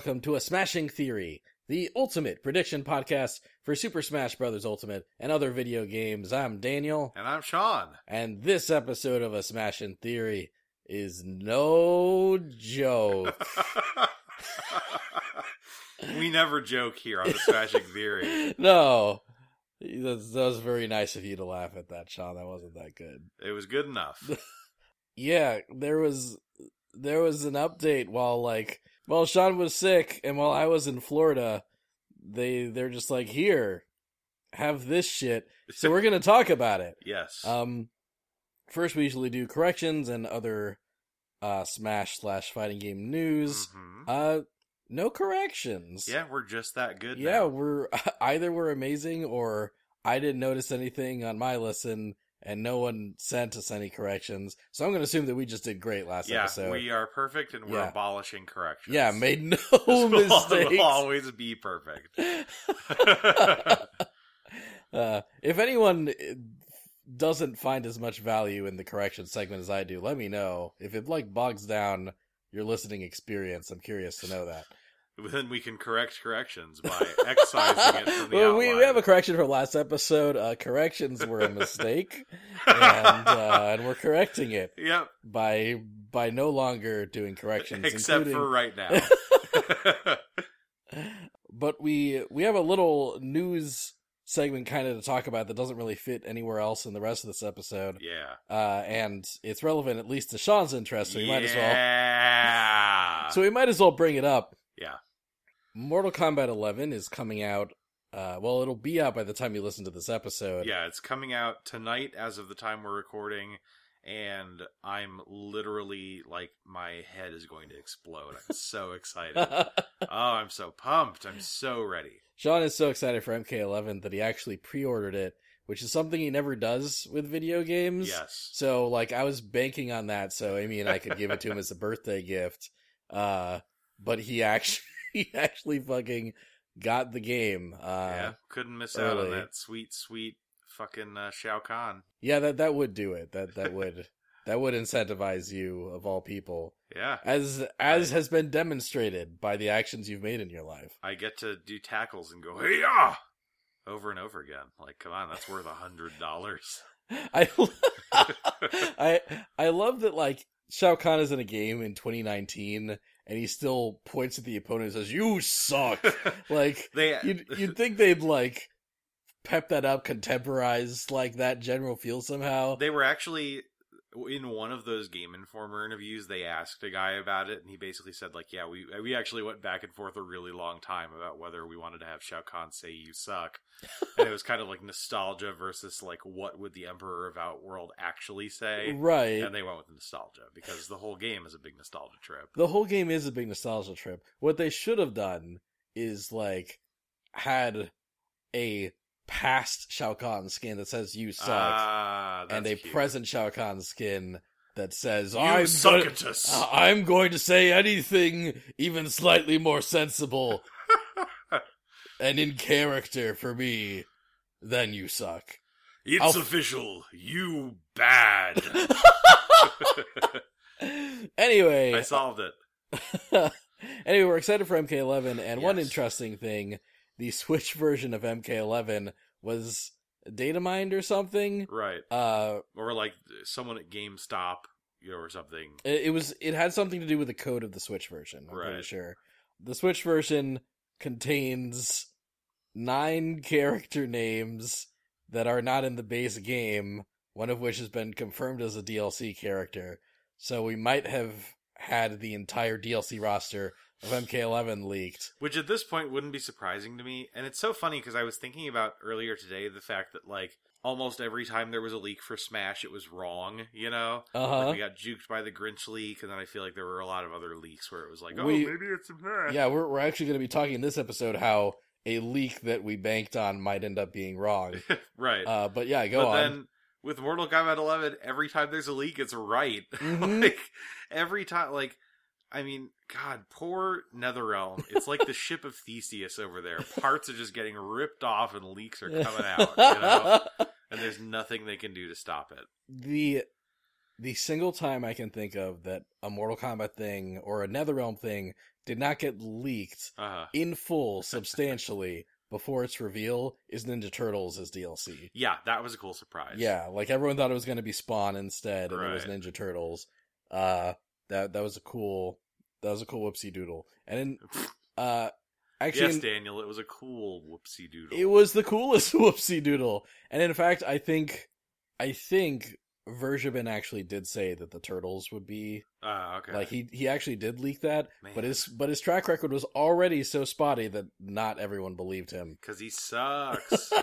welcome to a Smashing Theory, the ultimate prediction podcast for Super Smash Bros. Ultimate and other video games. I'm Daniel, And I'm Sean. and this episode of a Smashing Theory is no joke. we never joke here on the Smashing Theory. no, that was very nice of you to laugh at that, Sean. That wasn't that good. It was good enough. Yeah, there was there was an update while like while Sean was sick and while I was in Florida, they they're just like here, have this shit. So we're gonna talk about it. yes. Um, first we usually do corrections and other uh Smash slash fighting game news. Mhm. Uh, no corrections. Yeah, we're just that good yeah, now. we're either we're amazing or I didn't notice anything on my listen. And no one sent us any corrections, so I'm going to assume that we just did great last Yeah, episode. Yeah, we are perfect and we're Yeah. abolishing corrections. Yeah, made no This will- mistakes. will always be perfect. uh, if anyone uh, doesn't find as much value in the correction segment as I do, let me know. If it like bogs down your listening experience, I'm curious to know that. Then we can correct corrections by excising it from the Well, we, we have a correction for last episode. Uh, corrections were a mistake, and uh, and we're correcting it Yep, by by no longer doing corrections, except including- for right now. but we we have a little news segment kind of to talk about that doesn't really fit anywhere else in the rest of this episode. yeah. Uh, and it's relevant at least to Sean's interest, so we might as well. So we might as well bring it up. Mortal Kombat 11 is coming out. Uh, well, it'll be out by the time you listen to this episode. Yeah, it's coming out tonight as of the time we're recording, and I'm literally like my head is going to explode. I'm so excited. oh, I'm so pumped. I'm so ready. Sean is so excited for MK11 that he actually pre-ordered it, which is something he never does with video games. Yes. So like I was banking on that so Amy and I could give it to him as a birthday gift. Uh but he actually he actually fucking got the game. Uh yeah. Couldn't miss out on that sweet, sweet fucking uh, Shao Kahn. Yeah, that that would do it. That that would that would incentivize you of all people. Yeah. As as has been demonstrated by the actions you've made in your life. I get to do tackles and go, hey! Over and over again. Like, come on, that's worth a hundred dollars. I I I love that like Shao Kahn is in a game in 2019 and he still points at the opponent and says, "You suck." like they uh, you'd you'd think they'd like pep that up, contemporize like that general feel somehow. They were actually in one of those Game Informer interviews. They asked a guy about it, and he basically said, "Like, yeah, we we actually went back and forth a really long time about whether we wanted to have Shao Kahn say you suck." and it was kind of like nostalgia versus like what would the Emperor of Outworld actually say. right. And they went with nostalgia because the whole game is a big nostalgia trip. the whole game is a big nostalgia trip. What they should have done is like had a past Shao Kahn skin that says "You suck." Ah, and a cute. present Shao Kahn skin that says You I'm suck gonna, us. uh, I'm going to say anything even slightly more sensible and in character for me than you suck. it's I'll- official. You bad. anyway, I solved it. anyway, we're excited for MK11 and one interesting thing, the Switch version of MK11 was data mined or something. Right. Uh or like someone at GameStop, you know, or something. It, it was. It had something to do with the code of the Switch version. I'm pretty sure. The Switch version contains nine character names that are not in the base game. One of which has been confirmed as a DLC character. So we might have had the entire DLC roster of MK11 leaked. Which at this point wouldn't be surprising to me. And it's so funny because I was thinking about earlier today the fact that like almost every time there was a leak for Smash, it was wrong. You know, Uh huh. like we got juked by the Grinch leak, and then I feel like there were a lot of other leaks where it was like, oh, We- maybe it's Smash. yeah, we're we're actually going to be talking in this episode how a leak that we banked on might end up being wrong. right. Uh, but yeah, go but on. then with Mortal Kombat 11, every time there's a leak, it's right. Mhm. like every time, like I mean, God, poor NetherRealm. It's like the ship of Theseus over there. Parts are just getting ripped off, and leaks are coming out. You know, and there's nothing they can do to stop it. the the single time I can think of that a Mortal Kombat thing or a NetherRealm thing did not get leaked Uh, in full substantially before its reveal is Ninja Turtles as DLC. yeah, that was a cool surprise. Yeah, like everyone thought it was going to be Spawn instead, and it was Ninja Turtles. Uh, that that was a cool that was a cool whoopsie doodle. And then, uh, actually, yes, Daniel, it was a cool whoopsie doodle. it was the coolest whoopsie doodle. And in fact, I think I think Verjabin actually did say that the turtles would be Uh, okay. like he he actually did leak that, Man. but his but his track record was already so spotty that not everyone believed him. Because he sucks.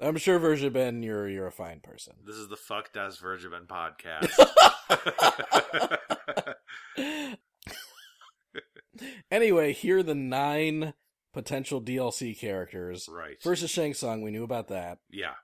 I'm sure Verjabin, you're you're a fine person. this is the Fuck does Virgin podcast. Anyway, here are the nine potential DLC characters. right. First is Shang Tsung. We knew about that. yeah.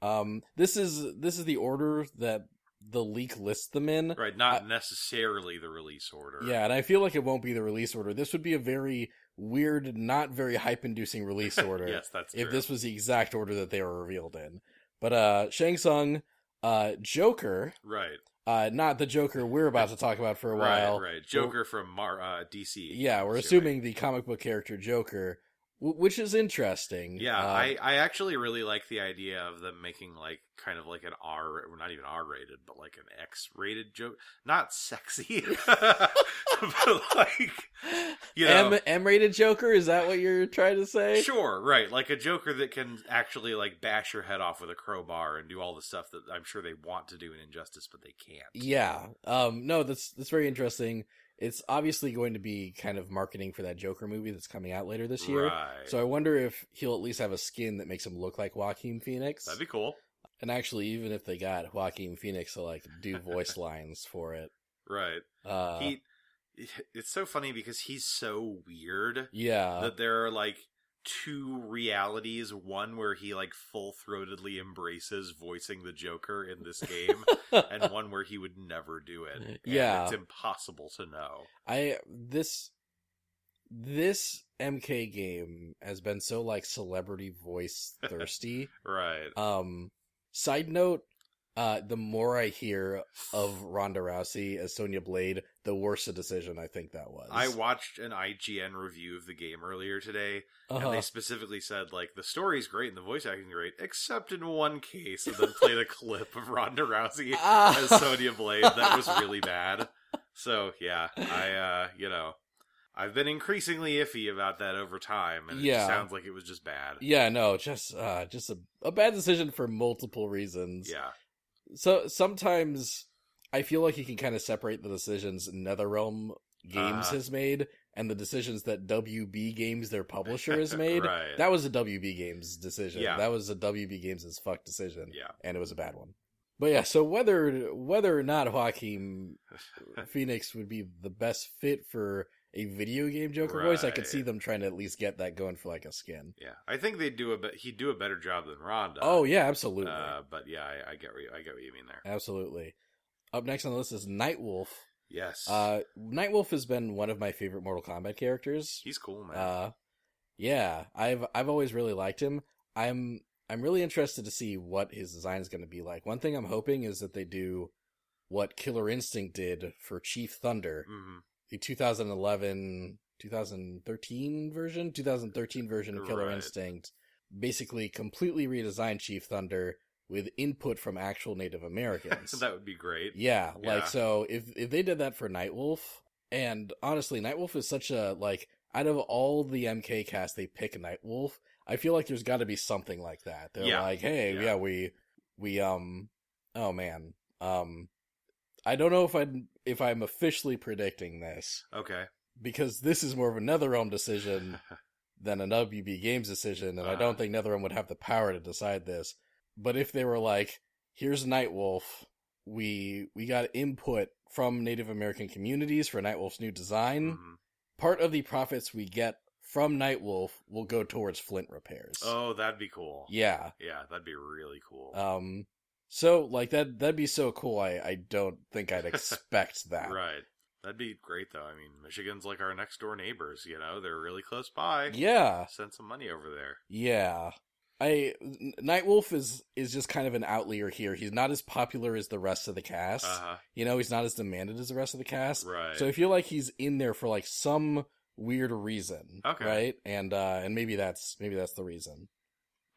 Um, this is this is the order that the leak lists them in. Right. Not necessarily the release order. Yeah, and I feel like it won't be the release order. This would be a very weird, not very hype-inducing release order yes, that's if true. this was the exact order that they were revealed in. But uh, Shang Tsung, uh, Joker, Right. Uh, not the Joker we're about to talk about for a while. Right. Right. Joker from Mar- uh, DC. Yeah, we're assuming the comic book character Joker, which is interesting. Yeah, Uh, I, I actually really like the idea of them making like kind of like an R, well, not even R rated, but like an X rated joke. Not sexy, but like you know, M M-rated Joker. Is that what you're trying to say? sure, right, like a Joker that can actually like bash your head off with a crowbar and do all the stuff that I'm sure they want to do in Injustice, but they can't. Yeah. Um. No, that's that's very interesting. It's obviously going to be kind of marketing for that Joker movie that's coming out later this year. Right. So I wonder if he'll at least have a skin that makes him look like Joaquin Phoenix. that'd be cool, And actually, even if they got Joaquin Phoenix to like do voice lines for it, right? uh, he, it's so funny because he's so weird. yeah, that there are like two realities one where he like full-throatedly embraces voicing the joker in this game and one where he would never do it And Yeah. it's impossible to know I this this MK game has been so like celebrity voice thirsty. right um, side note. Uh, the more I hear of Ronda Rousey as Sonya Blade, the worse a decision I think that was. i watched an ign review of the game earlier today uh-huh. and they specifically said like the story's great and the voice acting's great except in one case and then played a clip of ronda rousey as Sonya Blade that was really bad. So yeah, I uh, you know, I've been increasingly iffy about that over time, and it Yeah. just sounds like it was just bad. Yeah, no, just uh, just a, a bad decision for multiple reasons. Yeah, So sometimes I feel like you can kind of separate the decisions NetherRealm Games Uh-huh. has made and the decisions that WB Games, their publisher, has made. right. That was a WB Games decision. Yeah. That was a WB Games' fuck decision. yeah, And it was a bad one. But yeah, so whether whether or not Joaquin Phoenix would be the best fit for a video game Joker voice, I could see them trying to at least get that going for like a skin. yeah. I think they'd do a be- he'd do a better job than Ronda. Oh yeah, absolutely. uh, but yeah, I, I get what you, I get what you mean there. Absolutely. Up next on the list is Nightwolf. Yes, Uh, Nightwolf has been one of my favorite Mortal Kombat characters. he's cool, man. Uh, yeah, I've I've always really liked him. I'm I'm really interested to see what his design is going to be like. One thing I'm hoping is that they do what Killer Instinct did for Chief Thunder, hmm the 2011 2013 version, 2013 version of Killer Right. Instinct, basically completely redesigned Chief Thunder with input from actual Native Americans. that would be great. Yeah, Yeah. like so if if they did that for Nightwolf, and honestly, Nightwolf is such a like out of all the MK cast they pick Nightwolf, I feel like there's got to be something like that. They're Yeah. like, hey, Yeah. yeah. we we um oh man. Um I don't know if I if I'm officially predicting this Okay, because this is more of a NetherRealm decision than a WB Games decision, and I Uh-huh. don't think NetherRealm would have the power to decide this. But if they were like, "Here's Nightwolf, we we got input from Native American communities for Nightwolf's new design. Mhm. Part of the profits we get from Nightwolf will go towards Flint repairs." oh, that'd be cool. yeah. yeah, that'd be really cool. Um. So like that that'd be so cool. I I don't think I'd expect that. Right. That'd be great, though. I mean, Michigan's like our next door neighbors. You know, they're really close by. Yeah. Send some money over there. Yeah. I Nightwolf is is just kind of an outlier here. He's not as popular as the rest of the cast. Uh-huh. You know, he's not as demanded as the rest of the cast. Right. So I feel like he's in there for like some weird reason. Okay. Right? And uh and maybe that's maybe that's the reason.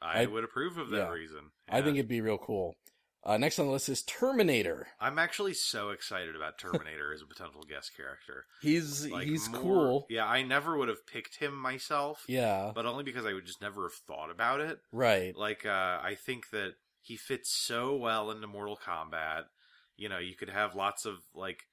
I, I- would approve of that yeah. reason. I think it'd be real cool. Uh next on the list is Terminator. I'm actually so excited about Terminator as a potential guest character. He's Like, he's more- cool. Yeah, I never would have picked him myself, Yeah. but only because I would just never have thought about it. Right. Like, uh, I think that he fits so well into Mortal Kombat. You know, you could have lots of like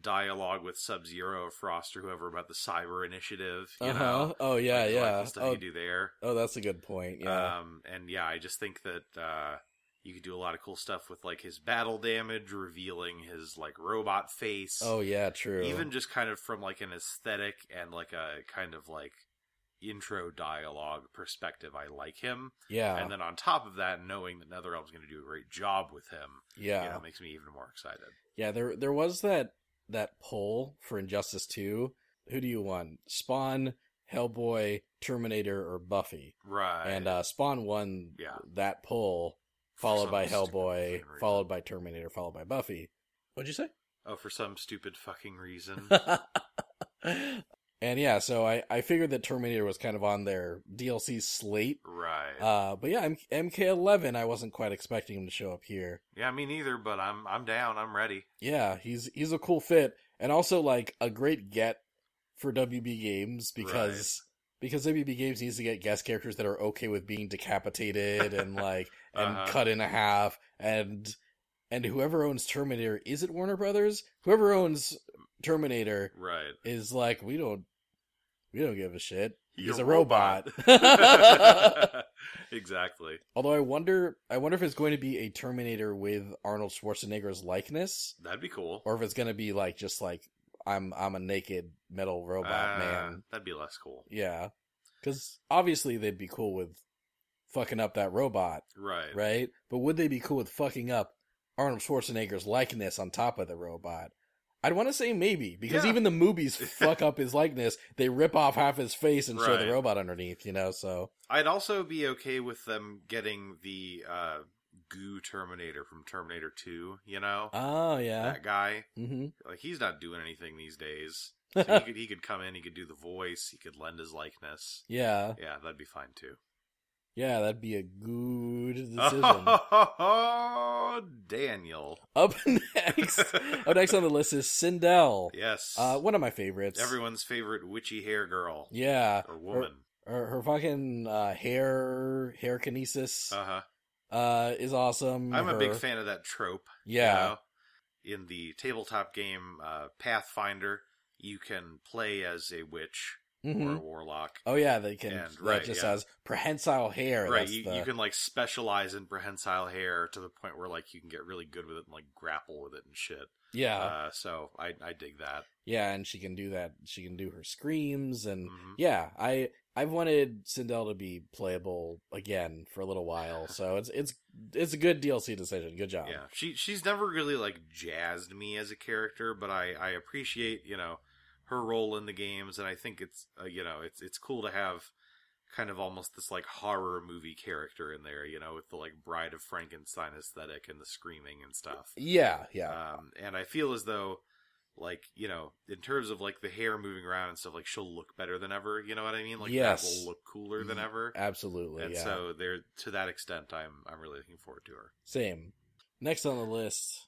dialogue with Sub Zero or Frost or whoever about the Cyber Initiative. You Uh-huh. know, Oh yeah, Like, yeah. stuff Oh, you do there. oh, that's a good point. Yeah. Um, and yeah, I just think that uh, you could do a lot of cool stuff with like his battle damage, revealing his like robot face. oh yeah, true. even just kind of from like an aesthetic and like a kind of like intro dialogue perspective, I like him. yeah. And then on top of that, knowing that NetherRealm's going to do a great job with him, yeah. you know, makes me even more excited. Yeah, there there was that that poll for Injustice 2. Who do you want? Spawn, Hellboy, Terminator, or Buffy? Right. And uh Spawn won Yeah. that poll, followed by Hellboy, fucking followed by Terminator, followed by Buffy. What'd you say? oh, for some stupid fucking reason. and yeah, so I I figured that Terminator was kind of on their DLC slate. right. Uh but yeah, M- MK11 I wasn't quite expecting him to show up here. yeah, me neither. But I'm I'm down. I'm ready. Yeah, he's he's a cool fit and also like a great get for WB Games because because WB Games needs to get guest characters that are okay with being decapitated and like and Uh-huh. cut in a half and and whoever owns Terminator is it Warner Brothers? Whoever owns Terminator Right. is like we don't we don't give a shit. He's a robot. exactly. Although I wonder I wonder if it's going to be a Terminator with Arnold Schwarzenegger's likeness That'd be cool. or if it's gonna be like just like I'm I'm a naked metal robot Uh, man. That'd be less cool. Yeah, because obviously they'd be cool with fucking up that robot, Right. right? But would they be cool with fucking up Arnold Schwarzenegger's likeness on top of the robot? I'd want to say maybe because Yeah. even the movies fuck up his likeness. They rip off half his face and show the robot underneath, you know. So I'd also be okay with them getting the uh, goo Terminator from Terminator 2, you know? oh yeah, That guy. hmm Like, he's not doing anything these days. So he could he could come in, he could do the voice, he could lend his likeness. yeah, Yeah, that'd be fine too. Yeah. That'd be a good decision. Oh, Daniel. Up next, up next on the list is Sindel. Yes. Uh, one of my favorites. Everyone's favorite witchy hair girl. Yeah, Or woman. her, her fucking uh, hair hair kinesis Uh huh. uh, is awesome. I'm a big fan of that trope. you Yeah, know? In the tabletop game uh, Pathfinder, you can play as a witch or a warlock. Oh yeah, they can. And, that right, just yeah. has prehensile hair. Right, you, the- you can like specialize in prehensile hair to the point where like you can get really good with it and like grapple with it and shit. yeah, Uh, so I I dig that. yeah, and she can do that. She can do her screams, and Mhm. yeah, I I've wanted Sindel to be playable again for a little while, so it's it's it's a good DLC decision. Good job. Yeah, she she's never really like jazzed me as a character, but I I appreciate you know her role in the games, and I think it's uh, you know it's it's cool to have kind of almost this like horror movie character in there, you know, with the like Bride of Frankenstein aesthetic and the screaming and stuff. yeah, yeah. Um, and I feel as though like you know in terms of like the hair moving around and stuff like she'll look better than ever you know what i mean like yes. will look cooler than ever Absolutely. and yeah. so there to that extent i'm i'm really looking forward to her Same. Next on the list,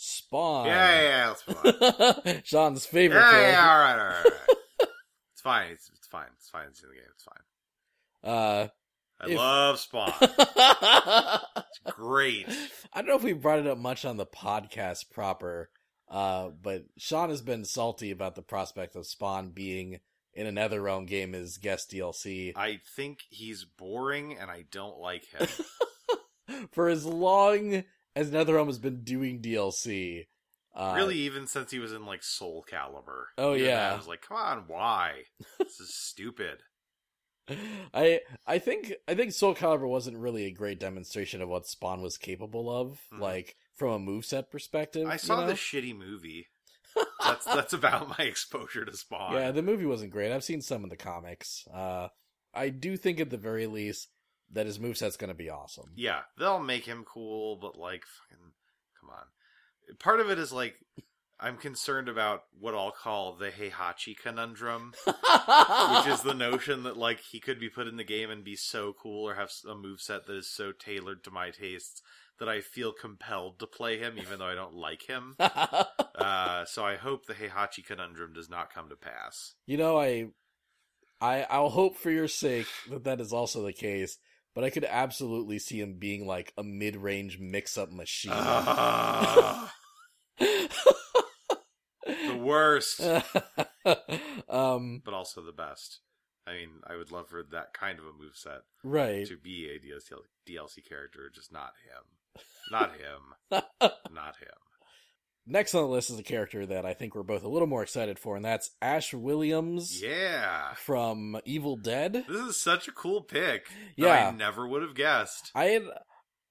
Spawn. yeah yeah, yeah that's fine Sean's favorite yeah, character. yeah, all right, all right, all right. it's fine. It's, it's fine. It's fine. It's in the game. It's fine. Uh, I If- love Spawn. It's great. I don't know if we brought it up much on the podcast proper, uh, but Sean has been salty about the prospect of Spawn being in a NetherRealm game as guest DLC I think he's boring, and I don't like him. for as long as NetherRealm has been doing DLC. Uh, really, even since he was in like Soul Calibur. Oh, Even yeah. then, I was like, come on, why? This is stupid. I I think I think Soul Calibur wasn't really a great demonstration of what Spawn was capable of, Mhm. like from a moveset perspective. I you saw know? the shitty movie. That's that's about my exposure to Spawn. Yeah, the movie wasn't great. I've seen some of the comics. Uh, I do think at the very least that his moveset's going to be awesome. Yeah, they'll make him cool, but like, fucking, come on. Part of it is like, I'm concerned about what I'll call the Heihachi conundrum, which is the notion that like he could be put in the game and be so cool or have a move set that is so tailored to my tastes that I feel compelled to play him, even though I don't like him. uh, so I hope the Heihachi conundrum does not come to pass. you know, I, I, I'll hope for your sake that that is also the case. But I could absolutely see him being like a mid-range mix-up machine. Ah, the worst, um, but also the best. I mean, I would love for that kind of a move set right. to be a DLC, DLC character, just not him. Not him. not him. Next on the list is a character that I think we're both a little more excited for, and that's Ash Williams Yeah. from Evil Dead. This is such a cool pick. Yeah. I never would have guessed. I had,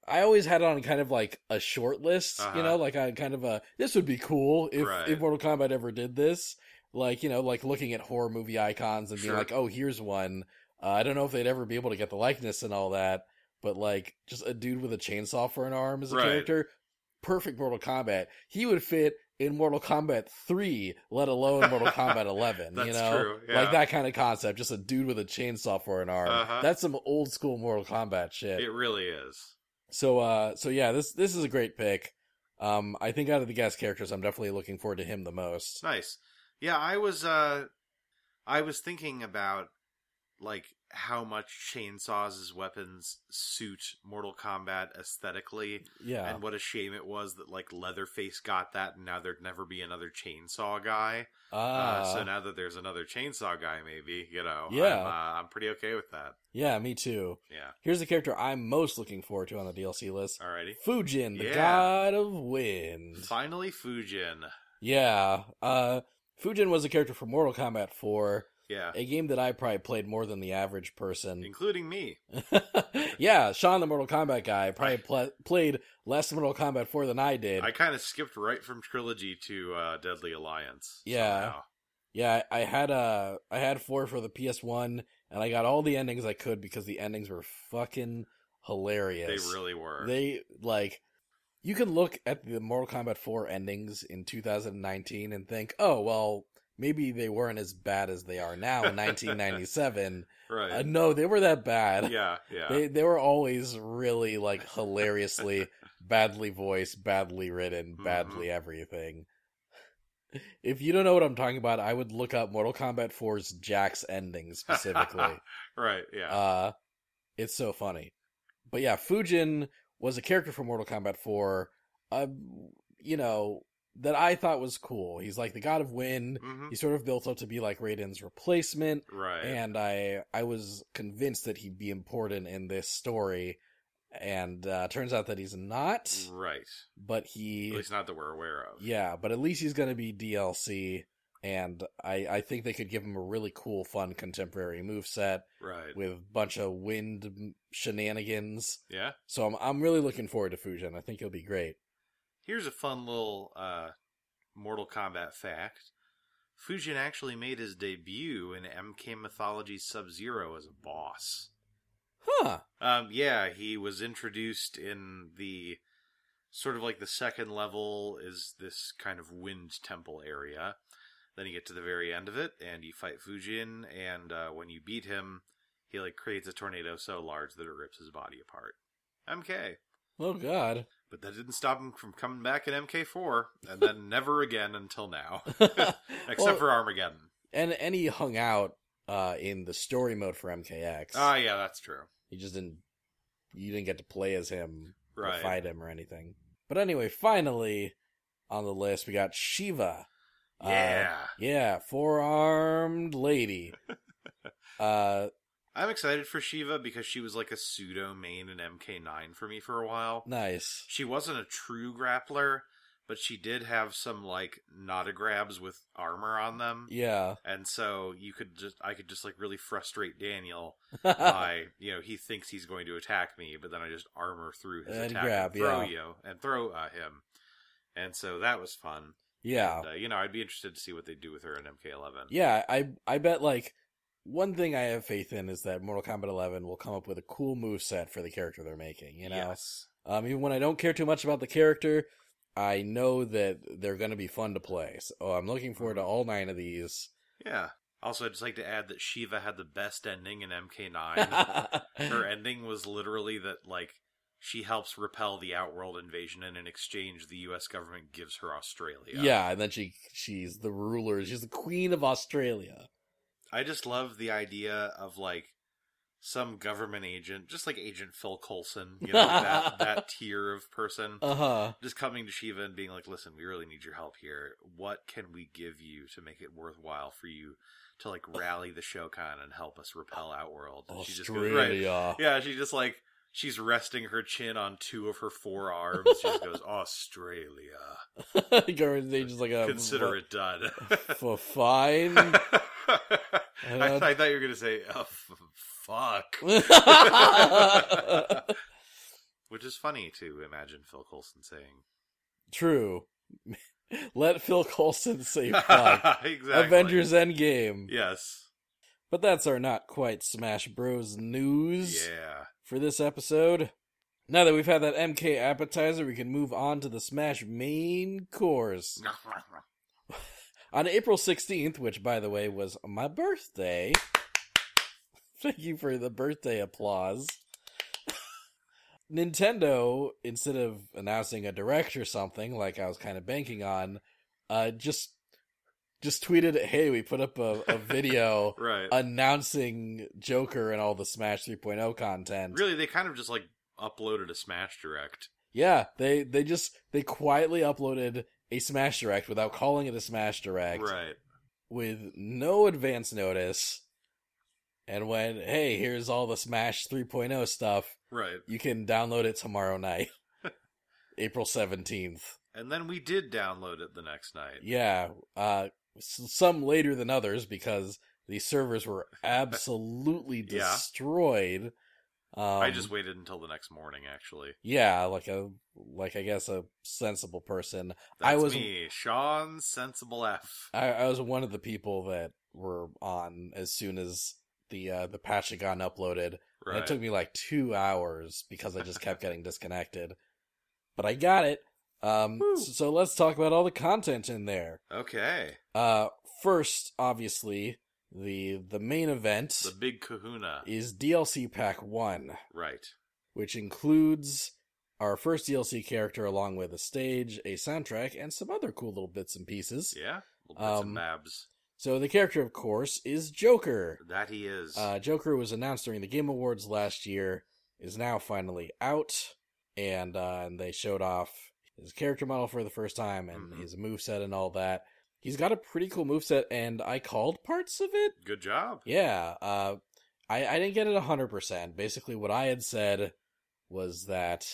I always had it on kind of like a short list, Uh-huh. you know, like I kind of a this would be cool if Right. if Mortal Kombat ever did this, like you know, like looking at horror movie icons and being Sure. like, oh, here's one. Uh, I don't know if they'd ever be able to get the likeness and all that, but like just a dude with a chainsaw for an arm as a Right. character, perfect Mortal Kombat. He would fit in Mortal Kombat 3, let alone Mortal Kombat 11, you know? true, yeah. Like that kind of concept, just a dude with a chainsaw for an arm. Uh-huh. That's some old school Mortal Kombat shit. It really is. So uh so yeah, this this is a great pick. Um I think out of the guest characters I'm definitely looking forward to him the most. Nice. Yeah, I was uh I was thinking about like how much chainsaws as weapons suit Mortal Kombat aesthetically Yeah. and what a shame it was that like Leatherface got that and now there'd never be another chainsaw guy. Ah. Uh, so now that there's another chainsaw guy maybe, you know, Yeah. I'm, uh, I'm pretty okay with that. yeah, me too. Yeah. Here's the character I'm most looking forward to on the DLC list. Alrighty. Fujin, the Yeah. god of wind. Finally Fujin. Yeah. Uh Fujin was a character from Mortal Kombat 4, Yeah. a game that I probably played more than the average person. Including me. yeah, Sean the Mortal Kombat guy probably pl- played less Mortal Kombat 4 than I did. I kind of skipped right from Trilogy to uh, Deadly Alliance. Yeah. somehow. Yeah, I had uh I had four for the PS1 and I got all the endings I could because the endings were fucking hilarious. They really were. They like you can look at the Mortal Kombat 4 endings in 2019 and think, "Oh, well, maybe they weren't as bad as they are now in 1997." right. uh, no, they were that bad. yeah, yeah. They they were always really like hilariously badly voiced, badly written, Mm-hmm. badly everything. If you don't know what I'm talking about, I would look up Mortal Kombat 4's Jax ending specifically. right, yeah. uh it's so funny. But yeah, Fujin was a character from Mortal Kombat 4 uh you know that I thought was cool. He's like the god of wind. hmm He's sort of built up to be like Raiden's replacement Right. and I I was convinced that he'd be important in this story, and uh, turns out that he's not. right. But At he, least not that we're aware of. yeah, but at least he's going to be DLC, and I I think they could give him a really cool, fun contemporary move set Right. with a bunch of wind shenanigans. yeah. So I'm I'm really looking forward to Fujin. I think he'll be great. Here's a fun little uh, Mortal Kombat fact. Fujin actually made his debut in MK Mythology Sub Zero as a boss. Huh? Um, yeah, he was introduced in the sort of like the second level is this kind of wind temple area. Then you get to the very end of it, and you fight Fujin, and uh, when you beat him, he like creates a tornado so large that it rips his body apart. MK. Oh God. But that didn't stop him from coming back in MK4, and then never again until now. Except Well, for Armageddon. and and he hung out uh in the story mode for MKX. Ah, yeah, that's true. You just didn't you didn't get to play as him or Right. fight him or anything. But anyway, finally on the list we got Sheeva. Uh, Yeah. yeah, four armed lady. uh I'm excited for Sheeva because she was like a pseudo main in MK9 for me for a while. nice. She wasn't a true grappler, but she did have some like grabs with armor on them. Yeah. And so you could just I could just like really frustrate Daniel by you know he thinks he's going to attack me, but then I just armor through his And attack grab, and throw yeah. you and throw uh, him, and so that was fun. yeah. And, uh, you know, I'd be interested to see what they do with her in MK11. Yeah, I I bet like one thing I have faith in is that Mortal Kombat 11 will come up with a cool move set for the character they're making. You know, Yes. um, even when I don't care too much about the character, I know that they're going to be fun to play. So I'm looking forward to all nine of these. Yeah. Also, I'd just like to add that Sheeva had the best ending in MK9. Her ending was literally that, like, she helps repel the Outworld invasion, and in exchange, the U.S. government gives her Australia. yeah, and then she she's the ruler. She's the queen of Australia. I just love the idea of, like, some government agent, just like Agent Phil Coulson, you know, like that, that tier of person, Uh huh. just coming to Sheeva and being like, listen, we really need your help here. What can we give you to make it worthwhile for you to, like, rally the Shokan and help us repel Outworld? And she just goes, right. Australia. Yeah, she just like she's resting her chin on two of her forearms. She just goes, Australia. they just like a Consider it done. for fine. Uh, I, I thought you were gonna say, oh, f- fuck. Which is funny to imagine Phil Coulson saying. True. Let Phil Coulson say fuck. exactly. Avengers Endgame. Yes. But that's our not quite Smash Bros. news Yeah. for this episode. Now that we've had that MK appetizer, we can move on to the Smash main course. On April 16th, which by the way was my birthday. Thank you for the birthday applause. Nintendo, instead of announcing a direct or something like I was kind of banking on, uh, just just tweeted, "Hey, we put up a, a video right. announcing Joker and all the Smash 3.0 content." really, they kind of just like uploaded a Smash Direct. Yeah, they they just they quietly uploaded a Smash Direct without calling it a Smash Direct. Right. with no advance notice and when, hey, here's all the Smash 3.0 stuff. Right. You can download it tomorrow night, April 17th. And then we did download it the next night. Yeah, uh, some later than others because the servers were absolutely Yeah. destroyed. Um, I just waited until the next morning, actually. yeah, like a like I guess a sensible person. That's I was me, Sean Sensible F. I, I was one of the people that were on as soon as the uh, the patch had gotten uploaded. And Right. it took me like two hours because I just kept getting disconnected. But I got it. Um, so, so let's talk about all the content in there. okay. Uh, first, obviously, the the main event The big kahuna. is DLC Pack One, Right. which includes our first DLC character along with a stage, a soundtrack, and some other cool little bits and pieces. Yeah. Little bits Um, and mabs. So the character, of course, is Joker. That he is. Uh, Joker was announced during the Game Awards last year, is now finally out, and uh, and they showed off his character model for the first time and Mhm. his moveset and all that. He's got a pretty cool moveset, and I called parts of it. Good job. Yeah, uh, I, I didn't get it 100%. Basically, what I had said was that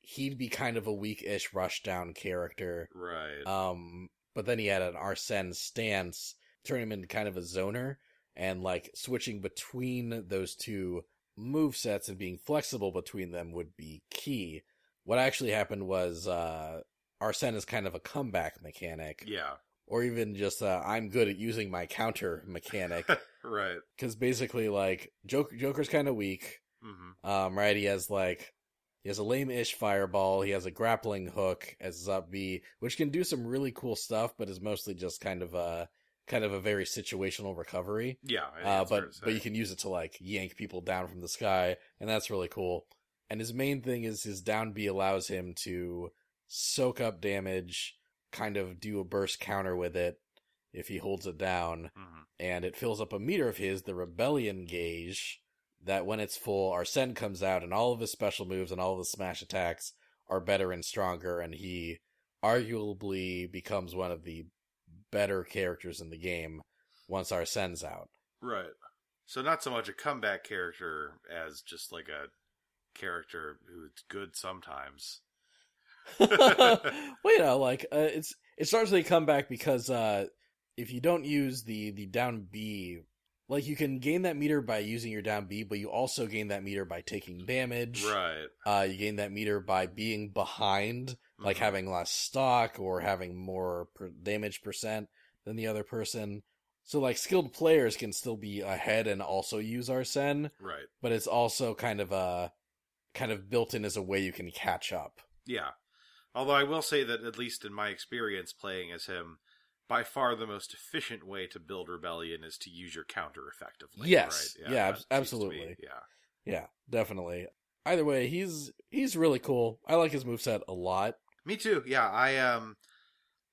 he'd be kind of a weak-ish rushdown character, Right. um, but then he had an Arsene stance, turn him into kind of a zoner, and like switching between those two move sets and being flexible between them would be key. What actually happened was uh Arsene is kind of a comeback mechanic, yeah. Or even just uh, I'm good at using my counter mechanic. right. Because basically, like Joker, Joker's kind of weak, hmm um, right? He has like he has a lame-ish fireball. He has a grappling hook as his up B, which can do some really cool stuff, but is mostly just kind of a kind of a very situational recovery. Yeah. Uh, but but you can use it to like yank people down from the sky, and that's really cool. And his main thing is his down B allows him to soak up damage, kind of do a burst counter with it if he holds it down, Mhm. and it fills up a meter of his, the Rebellion gauge, that when it's full, Arsene comes out, and all of his special moves and all of his smash attacks are better and stronger, and he arguably becomes one of the better characters in the game once Arsene's out. Right. So not so much a comeback character as just like a character who's good sometimes. well, you know, like uh, it's starts largely a comeback because uh, if you don't use the the down B, like you can gain that meter by using your down B, but you also gain that meter by taking damage. Right. Uh, you gain that meter by being behind, like Mhm. having less stock or having more per- damage percent than the other person. so like skilled players can still be ahead and also use Arsene, Right. but it's also kind of a kind of built in as a way you can catch up. Yeah. Although I will say that, at least in my experience playing as him, by far the most efficient way to build rebellion is to use your counter effectively. Yes. right? Yeah, seems to absolutely. yeah. Yeah, definitely. Either way, he's he's really cool. I like his moveset a lot. Me too. Yeah, I um,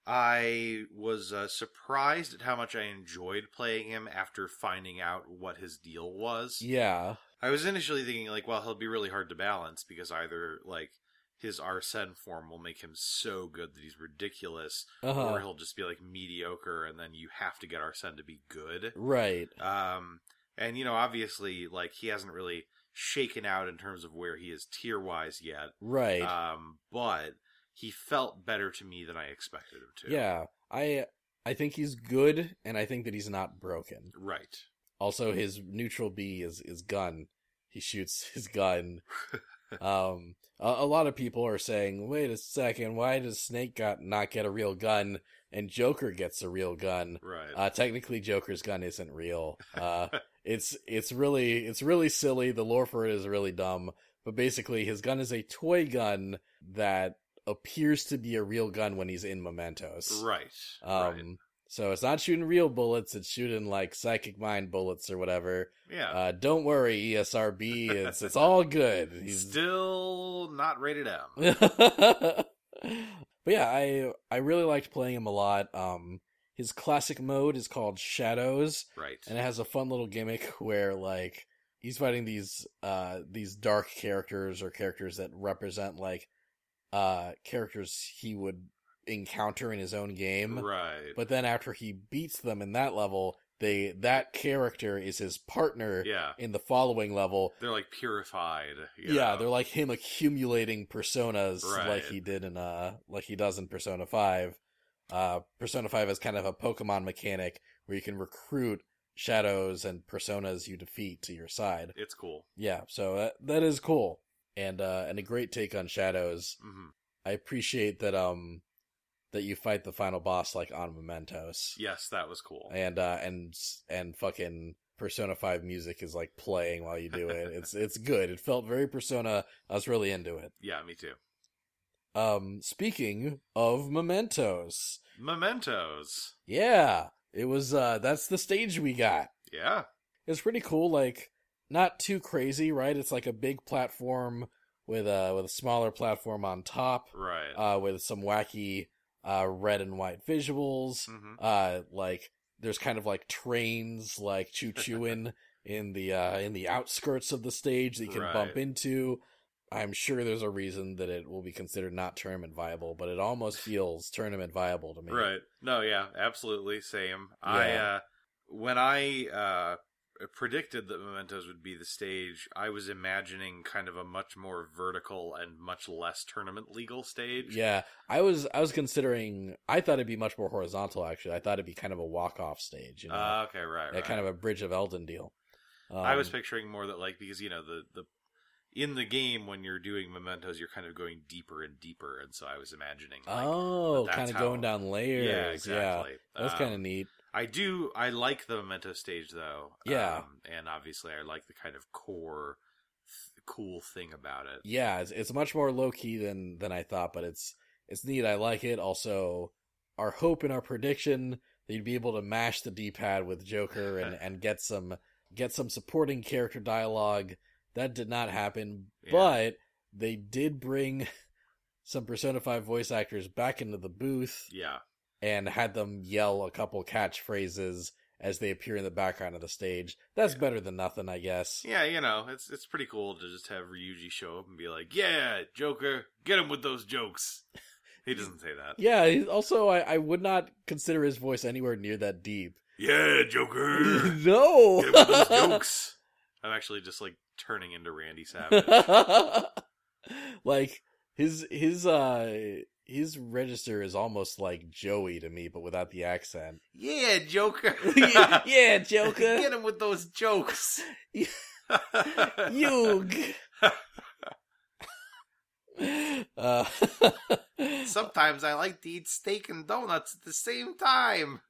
I was uh, surprised at how much I enjoyed playing him after finding out what his deal was. Yeah. I was initially thinking like, well, he'll be really hard to balance because either like his Arsene form will make him so good that he's ridiculous, or Uh-huh. he'll just be like mediocre, and then you have to get Arsene to be good. Right. Um, and you know, obviously, like he hasn't really shaken out in terms of where he is tier wise yet. Right. Um, but he felt better to me than I expected him to. Yeah. I I think he's good and I think that he's not broken. Right. Also his neutral B is is gun. He shoots his gun. um a, a lot of people are saying, "Wait a second, why does Snake got not get a real gun and Joker gets a real gun?" Right. Uh, technically, Joker's gun isn't real. Uh, it's it's really it's really silly. The lore for it is really dumb. But basically, his gun is a toy gun that appears to be a real gun when he's in Mementos. right. Um, right. So it's not shooting real bullets; it's shooting like psychic mind bullets or whatever. Yeah. Uh, don't worry, ESRB. It's it's all good. He's Still not rated M. but yeah, I I really liked playing him a lot. Um, his classic mode is called Shadows, Right. and it has a fun little gimmick where like he's fighting these uh these dark characters or characters that represent like uh characters he would encounter in his own game. Right. But then after he beats them in that level, they that character is his partner yeah. in the following level. They're like purified. you Yeah, know? they're like him accumulating personas Right. like he did in uh like he does in Persona 5. Uh Persona 5 is kind of a Pokemon mechanic where you can recruit shadows and personas you defeat to your side. It's cool. Yeah, so that, that is cool. And uh and a great take on shadows. hmm I appreciate that um that you fight the final boss like on Mementos. Yes, that was cool. And uh and and fucking Persona 5 music is like playing while you do it. It's it's good. It felt very Persona. I was really into it. Yeah, me too. Um speaking of Mementos. Mementos. Yeah, it was uh that's the stage we got. Yeah. It's pretty cool like not too crazy, right? It's like a big platform with a with a smaller platform on top Right. uh with some wacky uh red and white visuals. hmm uh like there's kind of like trains like choo chooing in the uh in the outskirts of the stage that you can bump into i'm sure there's a reason that it will be considered not tournament viable but it almost feels tournament viable to me Right. No, yeah, absolutely. Same. I, uh, when I, uh, predicted that Mementos would be the stage, I was imagining kind of a much more vertical and much less tournament legal stage. yeah i was i was considering i thought it'd be much more horizontal actually. I thought it'd be kind of a walk-off stage you know? Uh, okay, right, Yeah, right. kind of a Bridge of Eldin deal. I was Um, picturing more that like because you know the the in the game when you're doing mementos you're kind of going deeper and deeper and so I was imagining like oh that's kind of how- going down layers yeah. exactly. That's Um, kind of neat I do I like the memento stage though Yeah. um, and obviously I like the kind of core th- cool thing about it yeah, it's, it's much more low key than than I thought, but it's it's neat. I like it. Also, our hope and our prediction that you'd be able to mash the D pad with Joker and and get some get some supporting character dialogue. That did not happen, Yeah. but they did bring some Persona Five voice actors back into the booth yeah and had them yell a couple catchphrases as they appear in the background of the stage. That's Yeah. better than nothing, I guess. yeah you know it's it's pretty cool to just have Ryuji show up and be like yeah Joker get him with those jokes he doesn't say that Yeah, also I, I would not consider his voice anywhere near that deep. yeah Joker no. get him with those jokes I'm actually just like turning into Randy Savage like his his uh his register is almost like Joey to me, but without the accent. Yeah, Joker. yeah, Joker. Get him with those jokes. Yug. uh, Sometimes I like to eat steak and donuts at the same time.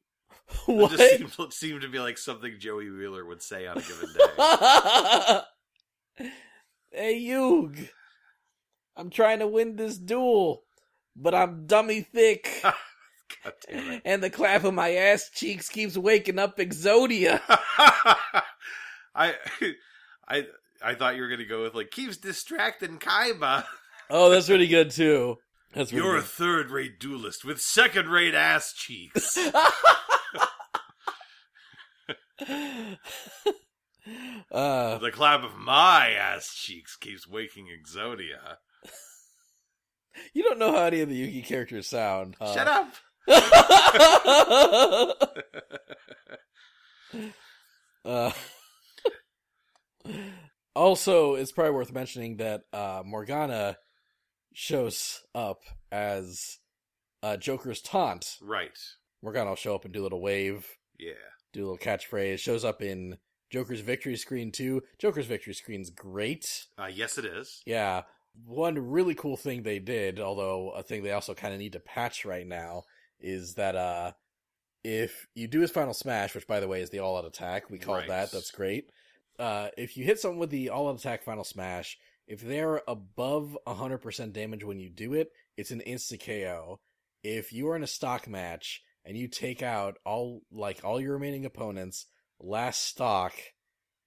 It what? just seemed, seemed to be like something Joey Wheeler would say on a given day. hey, Yug. I'm trying to win this duel, but I'm dummy thick, God damn it. and the clap of my ass cheeks keeps waking up Exodia. I I I thought you were gonna go with like keeps distracting Kaiba. Oh, that's pretty good too. That's pretty You're a third rate duelist with second rate ass cheeks. uh, the clap of my ass cheeks keeps waking Exodia. You don't know how any of the Yugi characters sound. huh? Shut up. uh, also, it's probably worth mentioning that uh, Morgana shows up as uh, Joker's taunt. Right. Morgana will show up and do a little wave, Yeah. do a little catchphrase. Shows up in Joker's victory screen too. Joker's victory screen's great. Uh, yes, it is. Yeah. One really cool thing they did, although a thing they also kind of need to patch right now, is that uh if you do his final smash, which by the way is the all out attack, we call Right. that, that's great. Uh if you hit someone with the all out attack final smash, if they're above 100% damage when you do it, it's an insta KO. If you are in a stock match and you take out all like all your remaining opponents last stock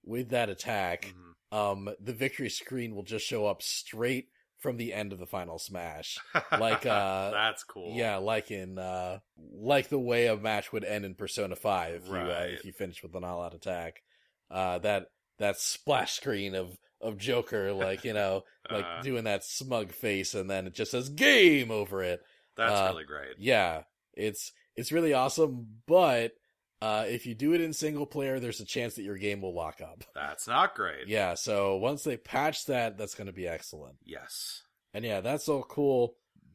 with that attack, Mhm. um the victory screen will just show up straight from the end of the final smash Like, uh, that's cool. yeah like in uh like the way a match would end in persona 5 if you uh, Right. if you finish with an all-out attack uh that that splash screen of of joker like you know like Uh, doing that smug face and then it just says game over it that's uh, really great. yeah it's it's really awesome but uh if you do it in single player there's a chance that your game will lock up That's not great. yeah, so once they patch that, that's going to be excellent. Yes. And yeah, that's all cool.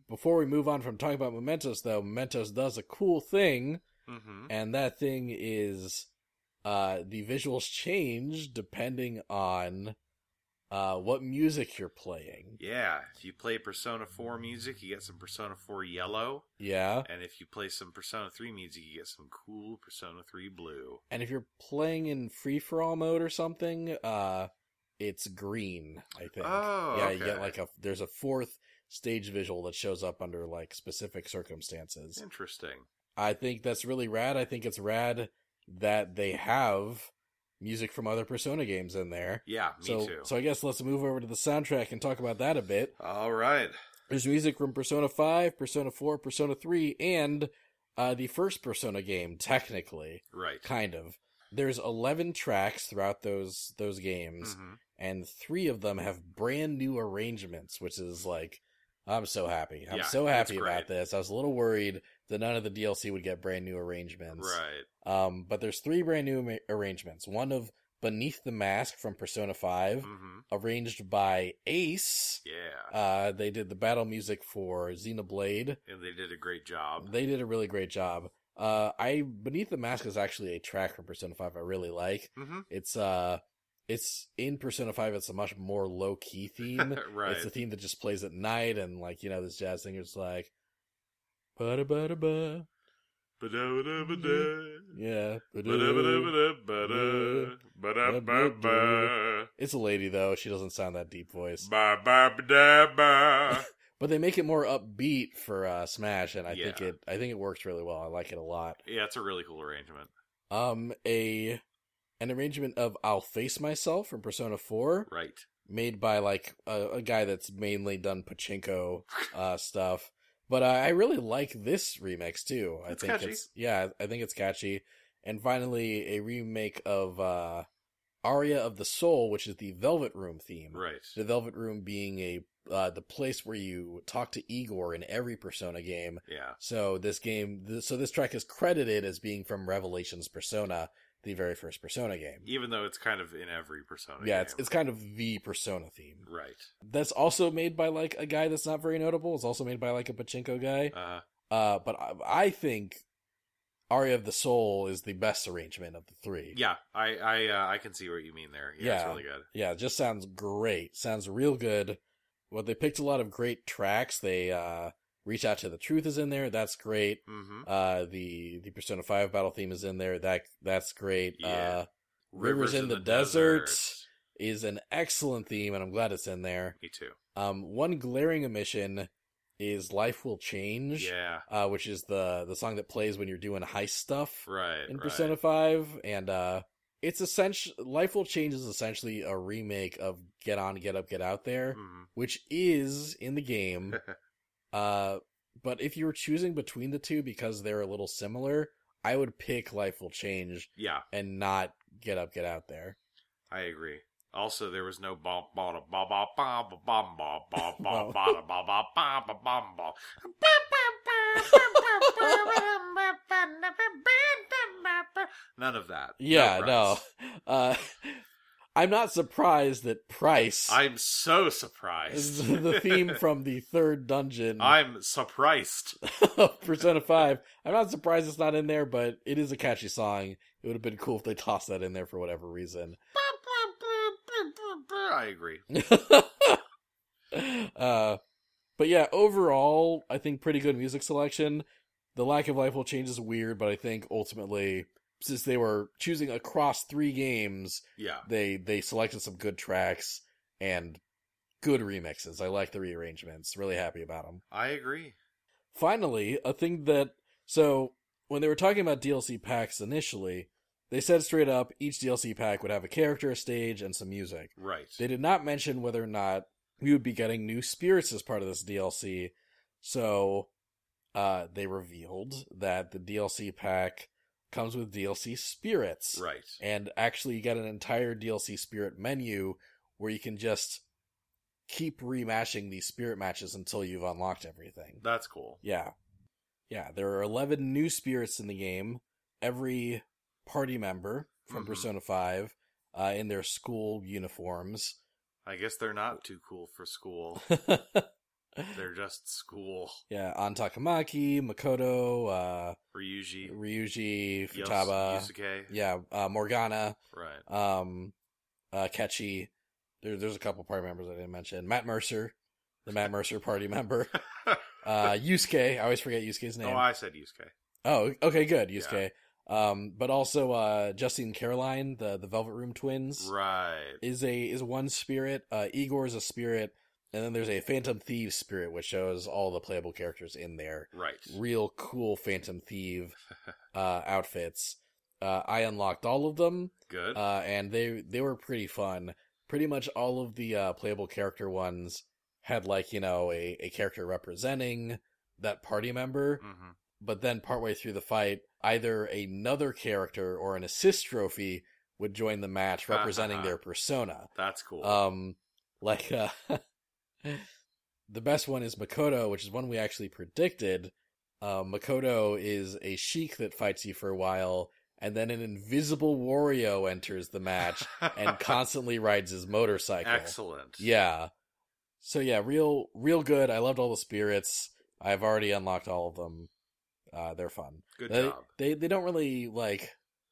Before we move on from talking about Mementos, though, Mementos does a cool thing, hmm and that thing is uh, the visuals change depending on uh, what music you're playing. Yeah. If you play Persona 4 music, you get some Persona 4 yellow. Yeah, And if you play some Persona 3 music, you get some cool Persona 3 blue. and if you're playing in free for all mode or something, uh, it's green. I think. Oh, yeah, you get like a there's a fourth stage visual that shows up under like specific circumstances. Interesting. I think that's really rad. I think it's rad that they have music from other Persona games in there. Yeah, me so, too. so I guess let's move over to the soundtrack and talk about that a bit. All right. There's music from Persona 5, Persona 4, Persona 3, and uh, the first Persona game, technically, Right. kind of. There's 11 tracks throughout those those games, Mhm. and three of them have brand new arrangements, which is like, I'm so happy. I'm Yeah, so happy about this. I was a little worried that none of the DLC would get brand new arrangements. Right. Um, but there's three brand new ama- arrangements. One of Beneath the Mask from Persona 5, hmm arranged by Ace. Yeah. Uh, they did the battle music for Xenoblade. and they did a great job. They did a really great job. Uh, I Beneath the Mask is actually a track from Persona 5 I really like. hmm It's uh it's in Persona 5 it's a much more low key theme. right. It's a theme that just plays at night and like, you know, this jazz singer's like ba ba da ba. Yeah. It's a lady though. She doesn't sound that deep voice. But they make it more upbeat for uh Smash and I think it I think it works really well. I like it a lot. Yeah, it's a really cool arrangement. Um a an arrangement of I'll Face Myself from Persona 4 Right. made by like a, a guy that's mainly done pachinko uh stuff. But uh, I really like this remix too. I It's think catchy. it's yeah, I think it's catchy. And finally a remake of uh Aria of the Soul, which is the Velvet Room theme. Right. The Velvet Room being a uh, the place where you talk to Igor in every Persona game. Yeah. So this game, th- so this track is credited as being from Revelations Persona, the very first Persona game. Even though it's kind of in every Persona Yeah, game. it's it's kind of the Persona theme. Right. That's also made by like a guy that's not very notable. It's also made by like a pachinko guy. Uh, Uh, but I, I think Aria of the Soul is the best arrangement of the three. yeah, I I uh, I can see what you mean there. Yeah, it's really good. Yeah, it just sounds great. Sounds real good. Well, they picked a lot of great tracks. They uh Reach Out to the Truth is in there. That's great. hmm Uh, the the Persona Five battle theme is in there. That that's great. Yeah. Uh, Rivers in the Desert. is an excellent theme, and I'm glad it's in there. Me too. Um, one glaring omission is "Life Will Change," Yeah. uh, which is the the song that plays when you're doing heist stuff Right. in right. Persona Five, and uh, it's essentially "Life Will Change" is essentially a remake of "Get On, Get Up, Get Out There," Mhm. which is in the game. uh, but if you were choosing between the two because they're a little similar, I would pick "Life Will Change" yeah, and not "Get Up, Get Out There." I agree. Also, there was no bom bom bom bom bom bom bom bom bom bom bom bom bom bom bom. None of that. Yeah, no. no. Uh, I'm not surprised that Price I'm so is surprised. the theme from the third dungeon I'm surprised. of Persona 5. I'm not surprised it's not in there, but it is a catchy song. It would have been cool if they tossed that in there for whatever reason. I agree. uh, but yeah, overall, I think pretty good music selection. The lack of life will change is weird, but I think ultimately, since they were choosing across three games, Yeah. they they selected some good tracks and good remixes. I like the rearrangements. Really happy about them. I agree. Finally, a thing that so when they were talking about DLC packs initially, they said straight up each DLC pack would have a character, a stage, and some music. Right. They did not mention whether or not we would be getting new spirits as part of this DLC. So uh they revealed that the DLC pack comes with DLC spirits. Right. And actually you get an entire DLC spirit menu where you can just keep remashing these spirit matches until you've unlocked everything. That's cool. Yeah. Yeah, there are 11 new spirits in the game. Every party member from Mhm. Persona 5 uh, in their school uniforms. I guess they're not too cool for school. They're just school. yeah, Ann Takamaki, Makoto, uh, Ryuji. Ryuji, Yos- Futaba, Yusuke. yeah, uh, Morgana, Right. um, uh, Ketchy. There, there's a couple party members I didn't mention. Matt Mercer, the Matt Mercer party member. Uh, Yusuke, I always forget Yusuke's name. oh, I said Yusuke. Oh, okay, good, Yusuke. Um, but also uh, Justine Caroline, the the Velvet Room twins, Right. is a is one spirit. Uh, Igor is a spirit, and then there's a Phantom Thieves spirit, which shows all the playable characters in there. Right. Real cool Phantom Thief uh, outfits. Uh, I unlocked all of them, Good. uh, and they they were pretty fun. Pretty much all of the uh, playable character ones had like you know a, a character representing that party member, hmm but then partway through the fight, either another character or an assist trophy would join the match representing their persona. That's cool. Um, like uh, the best one is Makoto, which is one we actually predicted. Uh, Makoto is a sheik that fights you for a while, and then an invisible Wario enters the match and constantly rides his motorcycle. Excellent. Yeah. So yeah, real, real good. I loved all the spirits. I've already unlocked all of them. Uh, they're fun. Good they, job. They they don't really like